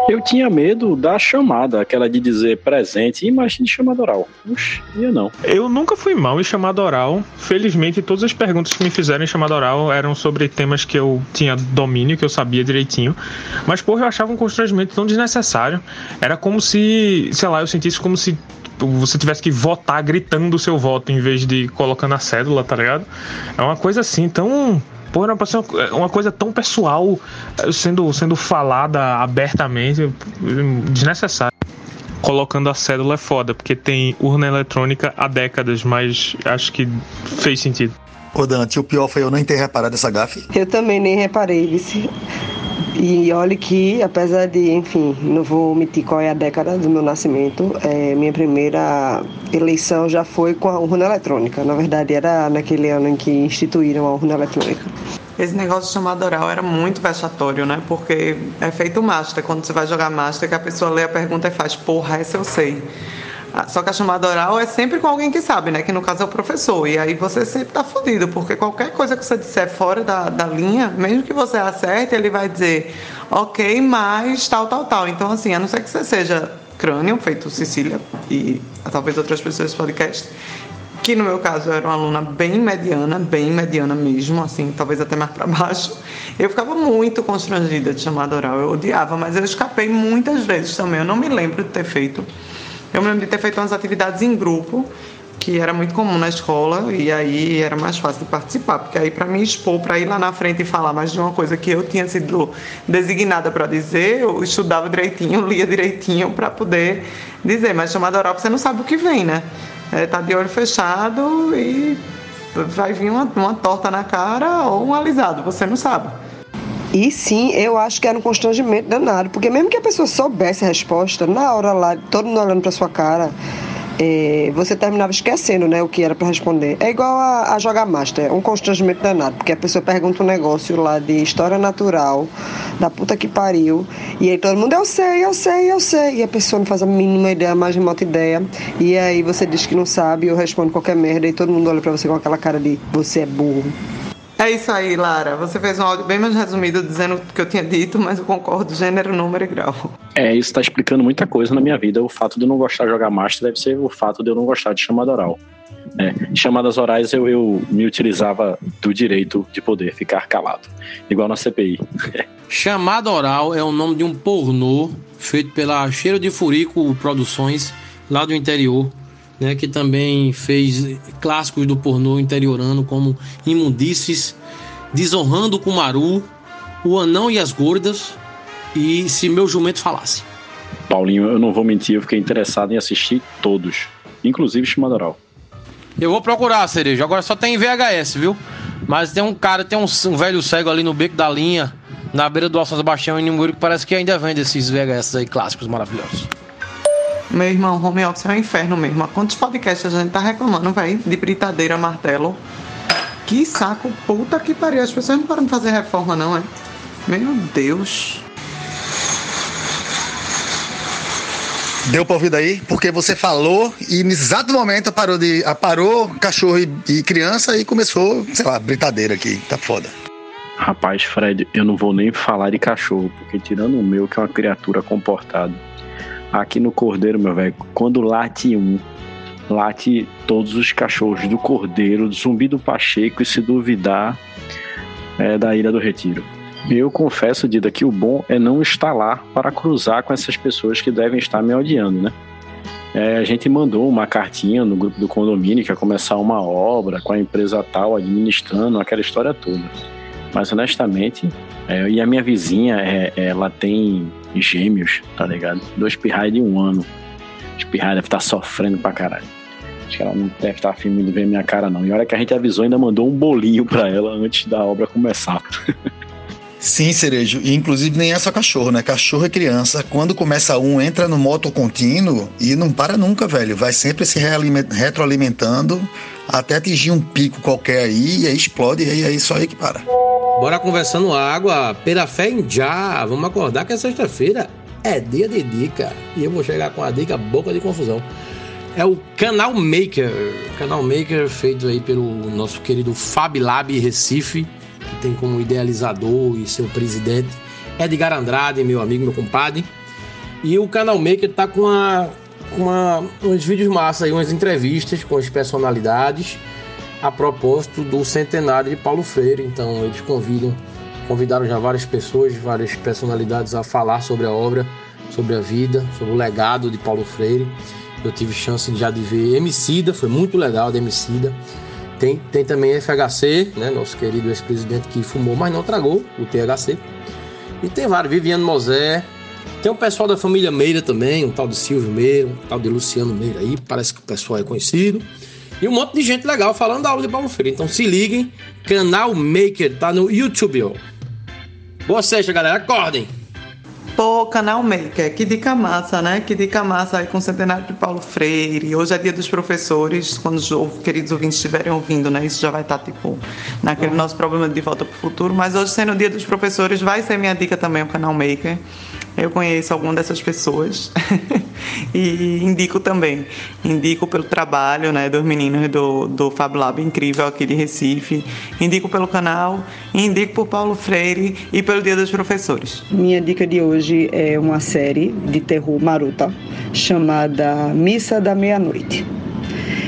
Eu tinha medo da chamada, aquela de dizer presente, e imagine chamada oral. Puxa, eu não. Eu nunca fui mal em chamada oral. Felizmente, todas as perguntas que me fizeram em chamada oral eram sobre temas que eu tinha domínio, que eu sabia direitinho. Mas, porra, eu achava um constrangimento tão desnecessário. Era como se, sei lá, eu sentisse como se você tivesse que votar gritando o seu voto em vez de colocando a cédula, tá ligado? É uma coisa assim tão Pô, não pode ser uma coisa tão pessoal eh, sendo, sendo falada abertamente, desnecessário. Colocando a cédula é foda, porque tem urna eletrônica há décadas, mas acho que fez sentido. Ô Dante, o pior foi eu não ter reparado essa gafe. Eu também nem reparei, vice. E olhe que, apesar de, enfim, não vou omitir qual é a década do meu nascimento, é, minha primeira eleição já foi com a urna eletrônica. Na verdade, era naquele ano em que instituíram a urna eletrônica. Esse negócio de chamada oral era muito vexatório, né? Porque é feito master. Quando você vai jogar master, que a pessoa lê a pergunta e faz, porra, essa eu sei. Ah, Só que a chamada oral é sempre com alguém que sabe, né? Que no caso é o professor. E aí você sempre tá fudido, porque qualquer coisa que você disser fora da, da linha, mesmo que você acerte, ele vai dizer, ok, mas tal, tal, tal. Então, assim, a não ser que você seja crânio, feito Cecília e talvez outras pessoas do podcast, que no meu caso eu era uma aluna bem mediana, bem mediana mesmo, assim, talvez até mais para baixo. Eu ficava muito constrangida de chamada oral, eu odiava, mas eu escapei muitas vezes também. Eu não me lembro de ter feito. Eu me lembro de ter feito umas atividades em grupo, que era muito comum na escola, e aí era mais fácil de participar, porque aí para me expor, para ir lá na frente e falar mais de uma coisa que eu tinha sido designada para dizer, eu estudava direitinho, lia direitinho para poder dizer, mas chamada oral você não sabe o que vem, né? É, tá de olho fechado e vai vir uma, uma torta na cara ou um alisado, você não sabe. E sim, eu acho que era um constrangimento danado, porque mesmo que a pessoa soubesse a resposta, na hora lá, todo mundo olhando pra sua cara, é, você terminava esquecendo né, o que era para responder. É igual a, a jogar Master, é um constrangimento danado, porque a pessoa pergunta um negócio lá de história natural, da puta que pariu, e aí todo mundo, eu sei, eu sei, eu sei, e a pessoa não faz a mínima ideia, a mais remota ideia, e aí você diz que não sabe, eu respondo qualquer merda, e todo mundo olha pra você com aquela cara de você é burro. É isso aí, Lara. Você fez um áudio bem mais resumido dizendo o que eu tinha dito, mas eu concordo, gênero, número e grau. É, isso tá explicando muita coisa na minha vida. O fato de eu não gostar de jogar Master deve ser o fato de eu não gostar de chamada oral. É, chamadas orais eu, eu me utilizava do direito de poder ficar calado, igual na CPI. Chamada Oral é o nome de um pornô feito pela Cheiro de Furico Produções, lá do interior, né, que também fez clássicos do pornô interiorano, como Imundices, Desonrando com Maru, O Anão e as Gordas e Se Meu Jumento Falasse. Paulinho, eu não vou mentir, eu fiquei interessado em assistir todos, inclusive chamada oral. Eu vou procurar, Cereja. Agora só tem VHS, viu? Mas tem um cara, tem um, um velho cego ali no beco da linha, na beira do Alto Sebastião, em Nimuro, que parece que ainda vende esses VHS aí clássicos maravilhosos. Meu irmão, home office é um inferno mesmo. Há Quantos podcasts a gente tá reclamando, velho? De britadeira, martelo. Que saco, puta que pariu. As pessoas não param de fazer reforma, não, é? Meu Deus. Deu pra ouvir daí? Porque você falou e no exato momento parou de. ah, Parou cachorro e, e criança e começou, sei lá, britadeira aqui. Tá foda. Rapaz, Fred, eu não vou nem falar de cachorro, porque tirando o meu, que é uma criatura comportada, aqui no Cordeiro, meu velho, quando late um, late todos os cachorros do Cordeiro, do Zumbi do Pacheco e se duvidar, é da Ilha do Retiro. Eu confesso, Dida, que o bom é não estar lá para cruzar com essas pessoas que devem estar me odiando, né? É, a gente mandou uma cartinha no grupo do condomínio que ia começar uma obra com a empresa tal administrando aquela história toda. Mas honestamente, é, e a minha vizinha, é, ela tem gêmeos, tá ligado? Dois pirrais de um ano. Os pirrais devem estar sofrendo pra caralho. Acho que ela não deve estar afim de ver minha cara, não. E a hora que a gente avisou, ainda mandou um bolinho pra ela antes da obra começar. Sim, Cerejo. E inclusive nem é só cachorro, né? Cachorro é criança. Quando começa um, entra no moto contínuo e não para nunca, velho. Vai sempre se retroalimentando até atingir um pico qualquer aí e aí explode e aí é só aí que para. Bora conversando água, pela fé em já. Vamos acordar que é sexta-feira. É dia de dica. E eu vou chegar com a dica boca de confusão. É o Canal Maker. Canal Maker feito aí pelo nosso querido Fab Lab Recife, que tem como idealizador e seu presidente Edgar Andrade, meu amigo, meu compadre. E o Canal Maker tá com, uma, uns vídeos massa aí, umas entrevistas com as personalidades a propósito do centenário de Paulo Freire. Então eles convidam, convidaram já várias pessoas, várias personalidades a falar sobre a obra, sobre a vida, sobre o legado de Paulo Freire. Eu tive chance já de ver Emicida, foi muito legal de Emicida. Tem, tem também FHC, né, nosso querido ex-presidente que fumou, mas não tragou o THC. E tem vários, Viviane Mosé. Tem o pessoal da família Meira também, um tal de Silvio Meira, um tal de Luciano Meira aí, parece que o pessoal é conhecido. E um monte de gente legal falando da aula de Paulo Freire. Então se liguem, canal Maker tá no YouTube, ó. Boa sexta, galera. Acordem! Pô, canal Maker, que dica massa, né? Que dica massa aí com o centenário de Paulo Freire. Hoje é dia dos professores, quando os queridos ouvintes estiverem ouvindo, né? Isso já vai estar, tipo, naquele nosso problema de volta pro futuro. Mas hoje, sendo o dia dos professores, vai ser minha dica também o canal Maker. Eu conheço alguma dessas pessoas. e indico também. Indico pelo trabalho né, dos meninos do, do Fab Lab incrível aqui de Recife, indico pelo canal, indico por Paulo Freire e pelo Dia dos Professores. Minha dica de hoje é uma série de terror maruta chamada Missa da Meia-Noite.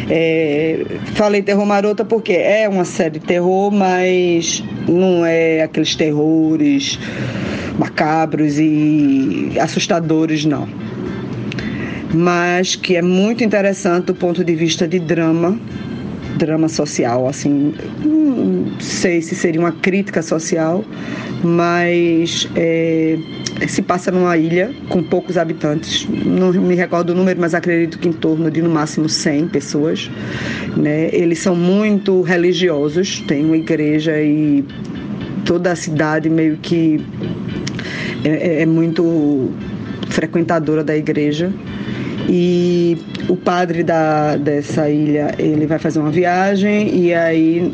É, falei terror marota porque é uma série de terror, mas não é aqueles terrores macabros e assustadores, não. Mas que é muito interessante do ponto de vista de drama, drama social, assim, não sei se seria uma crítica social, mas é, se passa numa ilha com poucos habitantes, não me recordo o número, mas acredito que em torno de no máximo 100 pessoas, né? Eles são muito religiosos, tem uma igreja e toda a cidade meio que é, é muito frequentadora da igreja e o padre da, dessa ilha ele vai fazer uma viagem e aí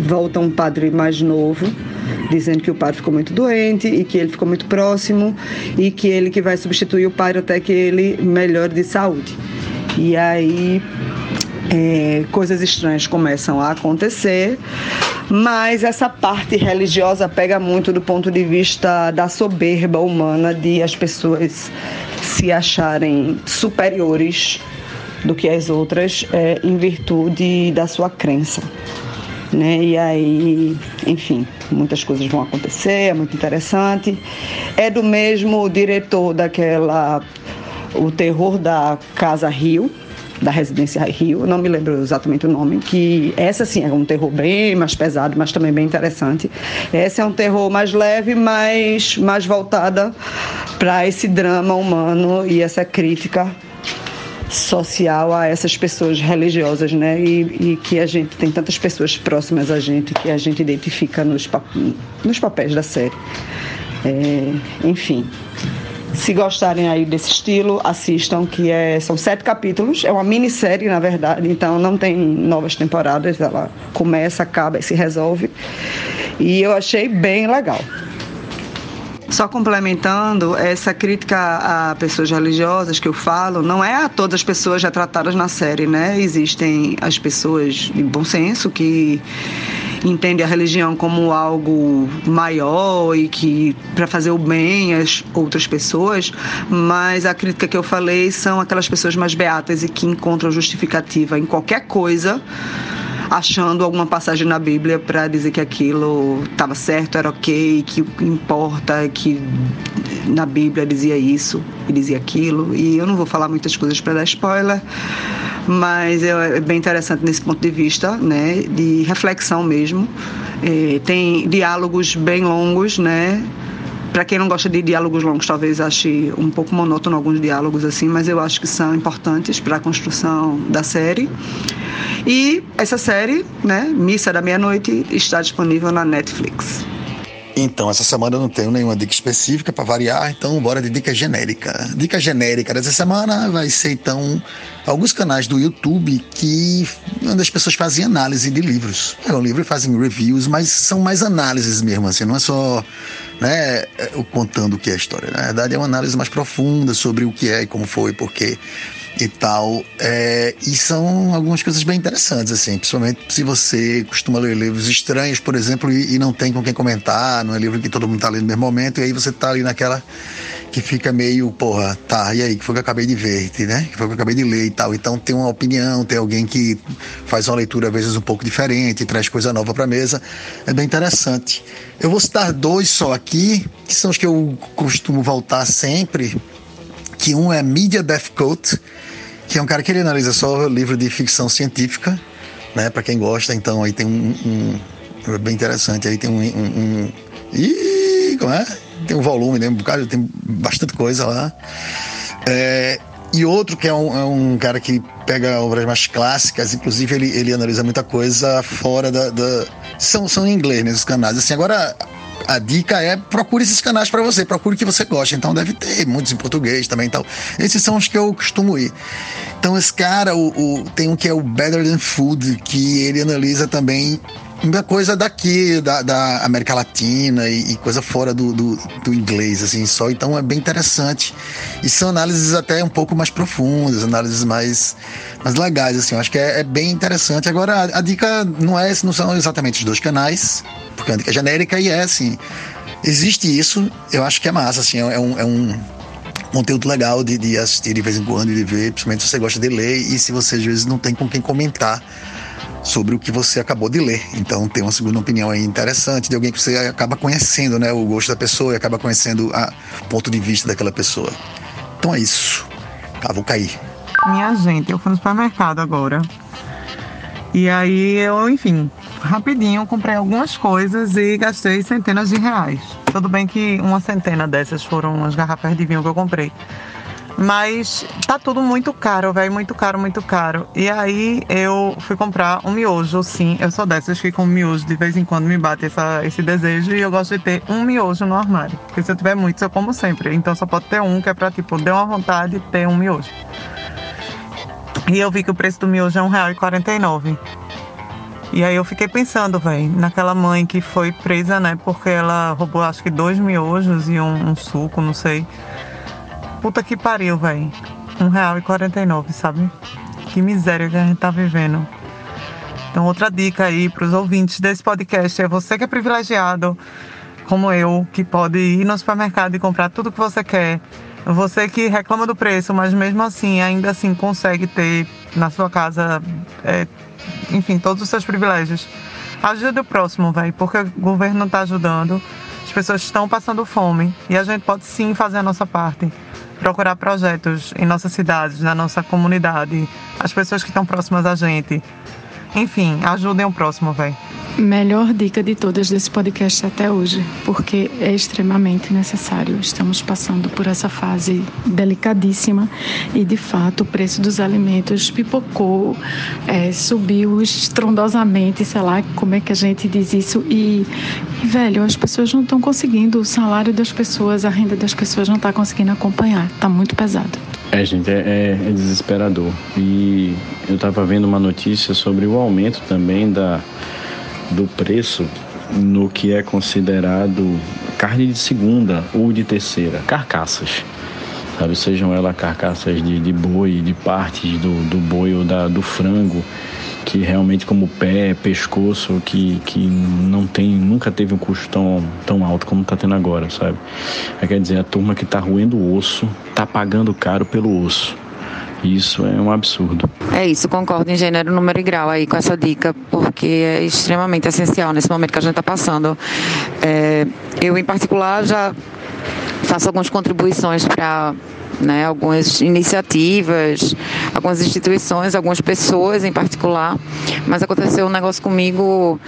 volta um padre mais novo dizendo que o padre ficou muito doente e que ele ficou muito próximo e que ele que vai substituir o padre até que ele melhore de saúde. E aí é, coisas estranhas começam a acontecer, mas essa parte religiosa pega muito do ponto de vista da soberba humana de as pessoas se acharem superiores do que as outras é, em virtude da sua crença. Né? E aí, enfim, muitas coisas vão acontecer, é muito interessante. É do mesmo diretor daquela O Terror da Casa Rio, da Residência Rio, não me lembro exatamente o nome, que essa sim é um terror bem mais pesado, mas também bem interessante. Essa é um terror mais leve, mas mais voltada para esse drama humano e essa crítica social a essas pessoas religiosas, né? E, e, que a gente tem tantas pessoas próximas a gente que a gente identifica nos, nos papéis da série. É, enfim. Se gostarem aí desse estilo, assistam, que é, são sete capítulos, é uma minissérie, na verdade, então não tem novas temporadas, ela começa, acaba e se resolve. E eu achei bem legal. Só complementando, essa crítica a pessoas religiosas que eu falo, não é a todas as pessoas retratadas na série, né? Existem as pessoas de bom senso que entendem a religião como algo maior e que para fazer o bem às outras pessoas, mas a crítica que eu falei são aquelas pessoas mais beatas e que encontram justificativa em qualquer coisa achando alguma passagem na Bíblia para dizer que aquilo estava certo, era ok, que importa é que na Bíblia dizia isso e dizia aquilo. E eu não vou falar muitas coisas para dar spoiler, mas é, é bem interessante nesse ponto de vista, né, de reflexão mesmo. É, tem diálogos bem longos, né? Para quem não gosta de diálogos longos, talvez ache um pouco monótono alguns diálogos assim, mas eu acho que são importantes para a construção da série. E essa série, né, Missa da Meia-Noite, está disponível na Netflix. Então, essa semana eu não tenho nenhuma dica específica para variar, então bora de dica genérica. Dica genérica dessa semana vai ser então alguns canais do YouTube que onde as pessoas fazem análise de livros. Pegam um livro e fazem reviews, mas são mais análises mesmo, assim, não é só né, o contando o que é a história. Na verdade, é uma análise mais profunda sobre o que é e como foi, porque e tal. É, e são algumas coisas bem interessantes, assim, principalmente se você costuma ler livros estranhos, por exemplo, e, e não tem com quem comentar, não é livro que todo mundo está lendo no mesmo momento, e aí você está ali naquela que fica meio, porra, tá, e aí, que foi que eu acabei de ver, né? Que foi que eu acabei de ler e tal. Então tem uma opinião, tem alguém que faz uma leitura às vezes um pouco diferente, traz coisa nova para mesa. É bem interessante. Eu vou citar dois só aqui, que são os que eu costumo voltar sempre, que um é Media Death Coat, que é um cara que ele analisa só livro de ficção científica, né? Para quem gosta, então aí tem um, um, bem interessante, aí tem um, um, um ih, como é? Tem um volume, né? Um bocado, tem bastante coisa lá. É, e outro que é um, é um, cara que pega obras mais clássicas, inclusive ele, ele analisa muita coisa fora da. da... São, são em inglês nesses canais. Assim, agora a dica é procure esses canais para você, procure o que você gosta. Então deve ter muitos em português também então. Esses são os que eu costumo ir. Então esse cara, o, o, tem um que é o Better Than Food, que ele analisa também uma coisa daqui, da, da América Latina e, e coisa fora do, do, do, inglês, assim, só. Então é bem interessante. E são análises até um pouco mais profundas, análises mais, mais legais, assim. Eu acho que é, é bem interessante. Agora, a, a, dica não é, não são exatamente os dois canais, porque a dica é genérica e é assim. Existe isso, eu acho que é massa, assim, é um, é um conteúdo legal de, de assistir de vez em quando e de ver, principalmente se você gosta de ler e se você às vezes não tem com quem comentar sobre o que você acabou de ler. Então tem uma segunda opinião aí interessante de alguém que você acaba conhecendo, né, o gosto da pessoa e acaba conhecendo o ponto de vista daquela pessoa. Então é isso. Tá, vou cair. Minha gente, eu fui no supermercado agora. E aí eu, enfim, rapidinho comprei algumas coisas e gastei centenas de reais. Tudo bem que uma centena dessas foram as garrafas de vinho que eu comprei. Mas tá tudo muito caro, velho, muito caro, muito caro. E aí eu fui comprar um miojo, sim. Eu sou dessas que com miojo de vez em quando me bate essa, esse desejo e eu gosto de ter um miojo no armário. Porque se eu tiver muitos, eu como sempre. Então só pode ter um, que é pra, tipo, deu uma vontade de ter um miojo. E eu vi que o preço do miojo é R$1,49. E aí eu fiquei pensando, velho, naquela mãe que foi presa, né? Porque ela roubou acho que dois miojos e um, um suco, não sei. Puta que pariu, velho. Um real e quarenta e nove, sabe? Que miséria que a gente tá vivendo. Então, outra dica aí para os ouvintes desse podcast é você que é privilegiado, como eu, que pode ir no supermercado e comprar tudo que você quer. Você que reclama do preço, mas mesmo assim, ainda assim consegue ter na sua casa, é, enfim, todos os seus privilégios. Ajude o próximo, velho, porque o governo não está ajudando. As pessoas estão passando fome e a gente pode sim fazer a nossa parte procurar projetos em nossas cidades, na nossa comunidade, as pessoas que estão próximas a gente. Enfim, ajudem o próximo, velho. Melhor dica de todas desse podcast até hoje, porque é extremamente necessário. Estamos passando por essa fase delicadíssima e, de fato, o preço dos alimentos pipocou, é, subiu estrondosamente, sei lá como é que a gente diz isso. E, velho, as pessoas não estão conseguindo, o salário das pessoas, a renda das pessoas não está conseguindo acompanhar. Está muito pesado. É, gente, é, é, desesperador. E eu estava vendo uma notícia sobre o aumento também da do preço no que é considerado carne de segunda ou de terceira, carcaças. Sabe, sejam elas carcaças de, de boi, de partes do, do boi ou da, do frango, que realmente como pé, pescoço, que, que não tem, nunca teve um custo tão, tão alto como está tendo agora, sabe? Quer dizer, a turma que está roendo o osso está pagando caro pelo osso. Isso é um absurdo. É isso, concordo em gênero, número e grau aí com essa dica, porque é extremamente essencial nesse momento que a gente está passando. É, eu, em particular, já faço algumas contribuições para né, algumas iniciativas, algumas instituições, algumas pessoas em particular, mas aconteceu um negócio comigo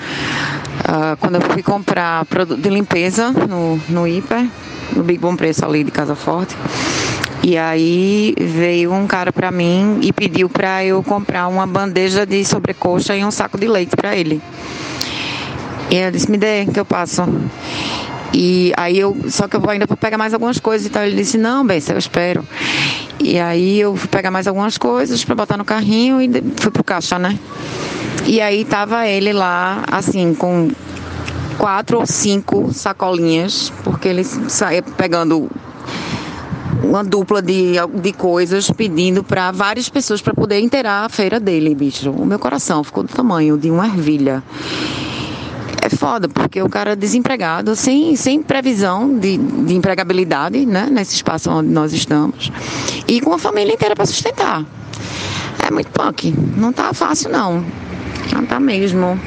uh, quando eu fui comprar produto de limpeza no, no hiper, no Big Bom Preço ali de Casa Forte. E aí veio um cara para mim e pediu para eu comprar uma bandeja de sobrecoxa e um saco de leite para ele. E eu disse: "Me dê, que eu passo". E aí eu, só que eu ainda vou pegar mais algumas coisas e tal. Ele disse: "Não, bem, eu espero". E aí eu fui pegar mais algumas coisas para botar no carrinho e fui pro caixa, né? E aí tava ele lá, assim, com quatro ou cinco sacolinhas, porque ele saía pegando uma dupla de, de coisas pedindo para várias pessoas para poder inteirar a feira dele, bicho. O meu coração ficou do tamanho de uma ervilha. Foda, porque o cara é desempregado, sem, sem previsão de, de empregabilidade, né, nesse espaço onde nós estamos, e com a família inteira para sustentar. É muito punk. Não tá fácil, não. Não tá mesmo.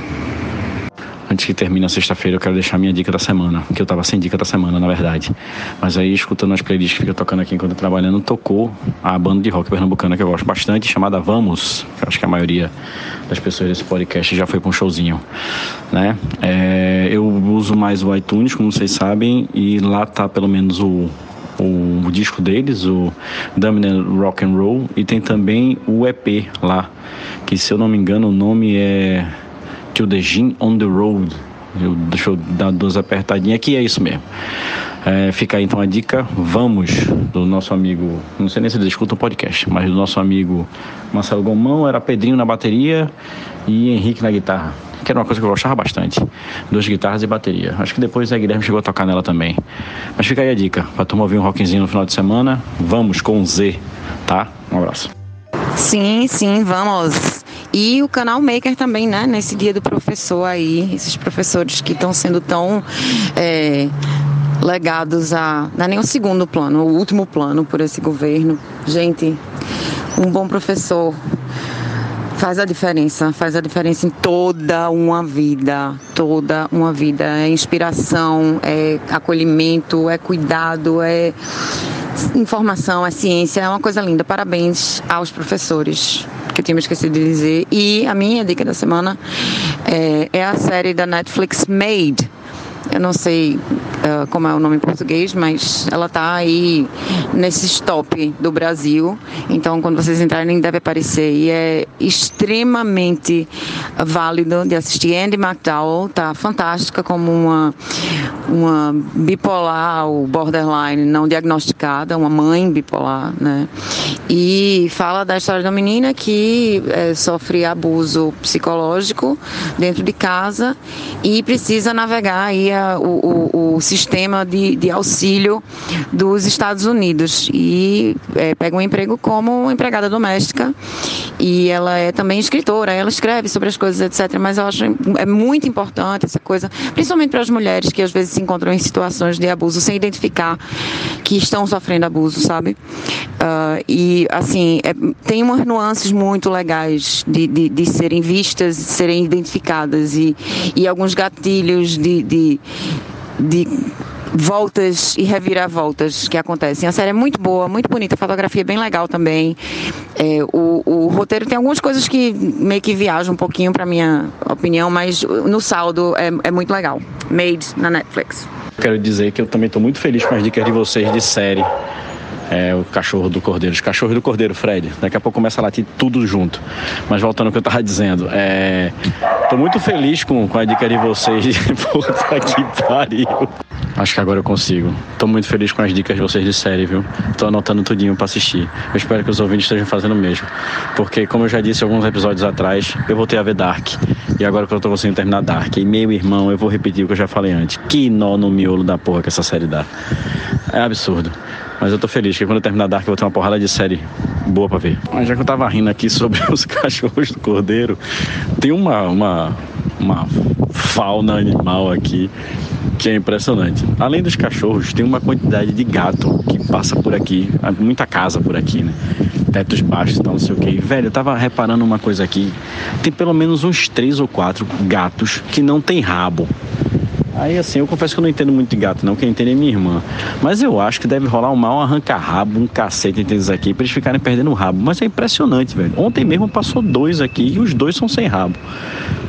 Antes que termine a sexta-feira, eu quero deixar minha dica da semana, que eu tava sem dica da semana, na verdade. Mas aí, escutando as playlists que fica tocando aqui enquanto eu trabalhando, tocou a banda de rock pernambucana que eu gosto bastante, chamada Vamos, que eu acho que a maioria das pessoas desse podcast já foi com um showzinho, né? É, eu uso mais o iTunes, como vocês sabem, e lá tá pelo menos o, o, o disco deles, o Dominant Rock and Roll, e tem também o EP lá, que se eu não me engano o nome é To the Gin on the Road. Eu, deixa eu dar duas apertadinhas aqui, é isso mesmo. É, fica aí então a dica, vamos, do nosso amigo, não sei nem se ele escuta o podcast, mas do nosso amigo Marcelo Gomão, era Pedrinho na bateria e Henrique na guitarra. que era uma coisa que eu gostava bastante. Duas guitarras e bateria. Acho que depois a Guilherme chegou a tocar nela também. Mas fica aí a dica, pra turma ouvir um rockzinho no final de semana, vamos com Z, tá? Um abraço. Sim, sim, vamos. E o canal Maker também, né? Nesse dia do professor aí, esses professores que estão sendo tão é, legados a. Não é nem o segundo plano, o último plano por esse governo. Gente, um bom professor faz a diferença, faz a diferença em toda uma vida, toda uma vida. É inspiração, é acolhimento, é cuidado, é informação, é ciência, é uma coisa linda. Parabéns aos professores, que eu tinha me esquecido de dizer. E a minha dica da semana é, é a série da Netflix Made. Eu não sei uh, como é o nome em português, mas ela está aí nesse top do Brasil. Então, quando vocês entrarem, deve aparecer. E é extremamente válido de assistir. Andy McDowell tá fantástica como uma, uma bipolar ou borderline não diagnosticada, uma mãe bipolar, né? E fala da história da menina que é, sofre abuso psicológico dentro de casa e precisa navegar aí a, o, o, o, sistema de, de auxílio dos Estados Unidos e é, pega um emprego como empregada doméstica e ela é também escritora, ela escreve sobre as coisas, etc. Mas eu acho é muito importante essa coisa, principalmente para as mulheres que às vezes se encontram em situações de abuso sem identificar que estão sofrendo abuso, sabe? Uh, e assim, é, tem umas nuances muito legais de, de, de serem vistas, de serem identificadas e, e alguns gatilhos de, de, de voltas e reviravoltas que acontecem. A série é muito boa, muito bonita, a fotografia é bem legal também. É, o, o, roteiro tem algumas coisas que meio que viajam um pouquinho, para minha opinião, mas no saldo é, é muito legal. Made na Netflix. Quero dizer que eu também estou muito feliz com as dicas de vocês de série. É, o cachorro do cordeiro, os cachorros do cordeiro, Fred. Daqui a pouco começa a latir tudo junto. Mas voltando ao que eu tava dizendo, é, tô muito feliz com, com a dica de vocês puta que pariu. Acho que agora eu consigo. Tô muito feliz com as dicas de vocês de série, viu? Tô anotando tudinho para assistir. Eu espero que os ouvintes estejam fazendo o mesmo. Porque, como eu já disse alguns episódios atrás, eu voltei a ver Dark. E agora que eu tô conseguindo terminar Dark. E meu irmão, eu vou repetir o que eu já falei antes. Que nó no miolo da porra que essa série dá. É absurdo. Mas eu tô feliz que quando eu terminar Dark eu vou ter uma porrada de série boa pra ver. Mas já que eu tava rindo aqui sobre os cachorros do cordeiro, tem uma, uma, uma fauna animal aqui que é impressionante. Além dos cachorros, tem uma quantidade de gato que passa por aqui, muita casa por aqui, né? Tetos baixos tal, não sei o que. Velho, eu tava reparando uma coisa aqui. Tem pelo menos uns três ou quatro gatos que não tem rabo. Aí assim, eu confesso que eu não entendo muito de gato, não. Quem entende é minha irmã. Mas eu acho que deve rolar um mal arranca-rabo, um cacete entre eles aqui, pra eles ficarem perdendo o rabo. Mas é impressionante, velho. Ontem mesmo passou dois aqui e os dois são sem rabo.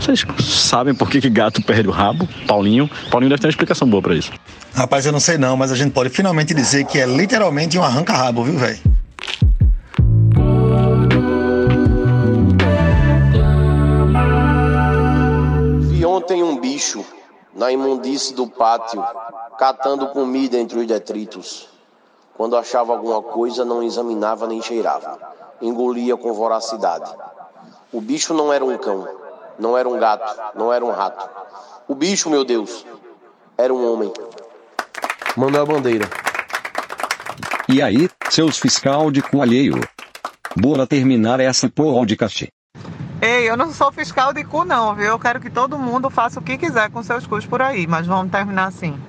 Vocês sabem por que, que gato perde o rabo? Paulinho? Paulinho deve ter uma explicação boa para isso. Rapaz, eu não sei não, mas a gente pode finalmente dizer que é literalmente um arranca-rabo, viu, velho? Vi ontem um bicho na imundície do pátio, catando comida entre os detritos. Quando achava alguma coisa, não examinava nem cheirava. Engolia com voracidade. O bicho não era um cão, não era um gato, não era um rato. O bicho, meu Deus, era um homem. Manuel Bandeira. E aí, seus fiscal de cu alheio? Bora terminar essa porra de cachê. Ei, eu não sou fiscal de cu não, viu? Eu quero que todo mundo faça o que quiser com seus cus por aí, mas vamos terminar assim.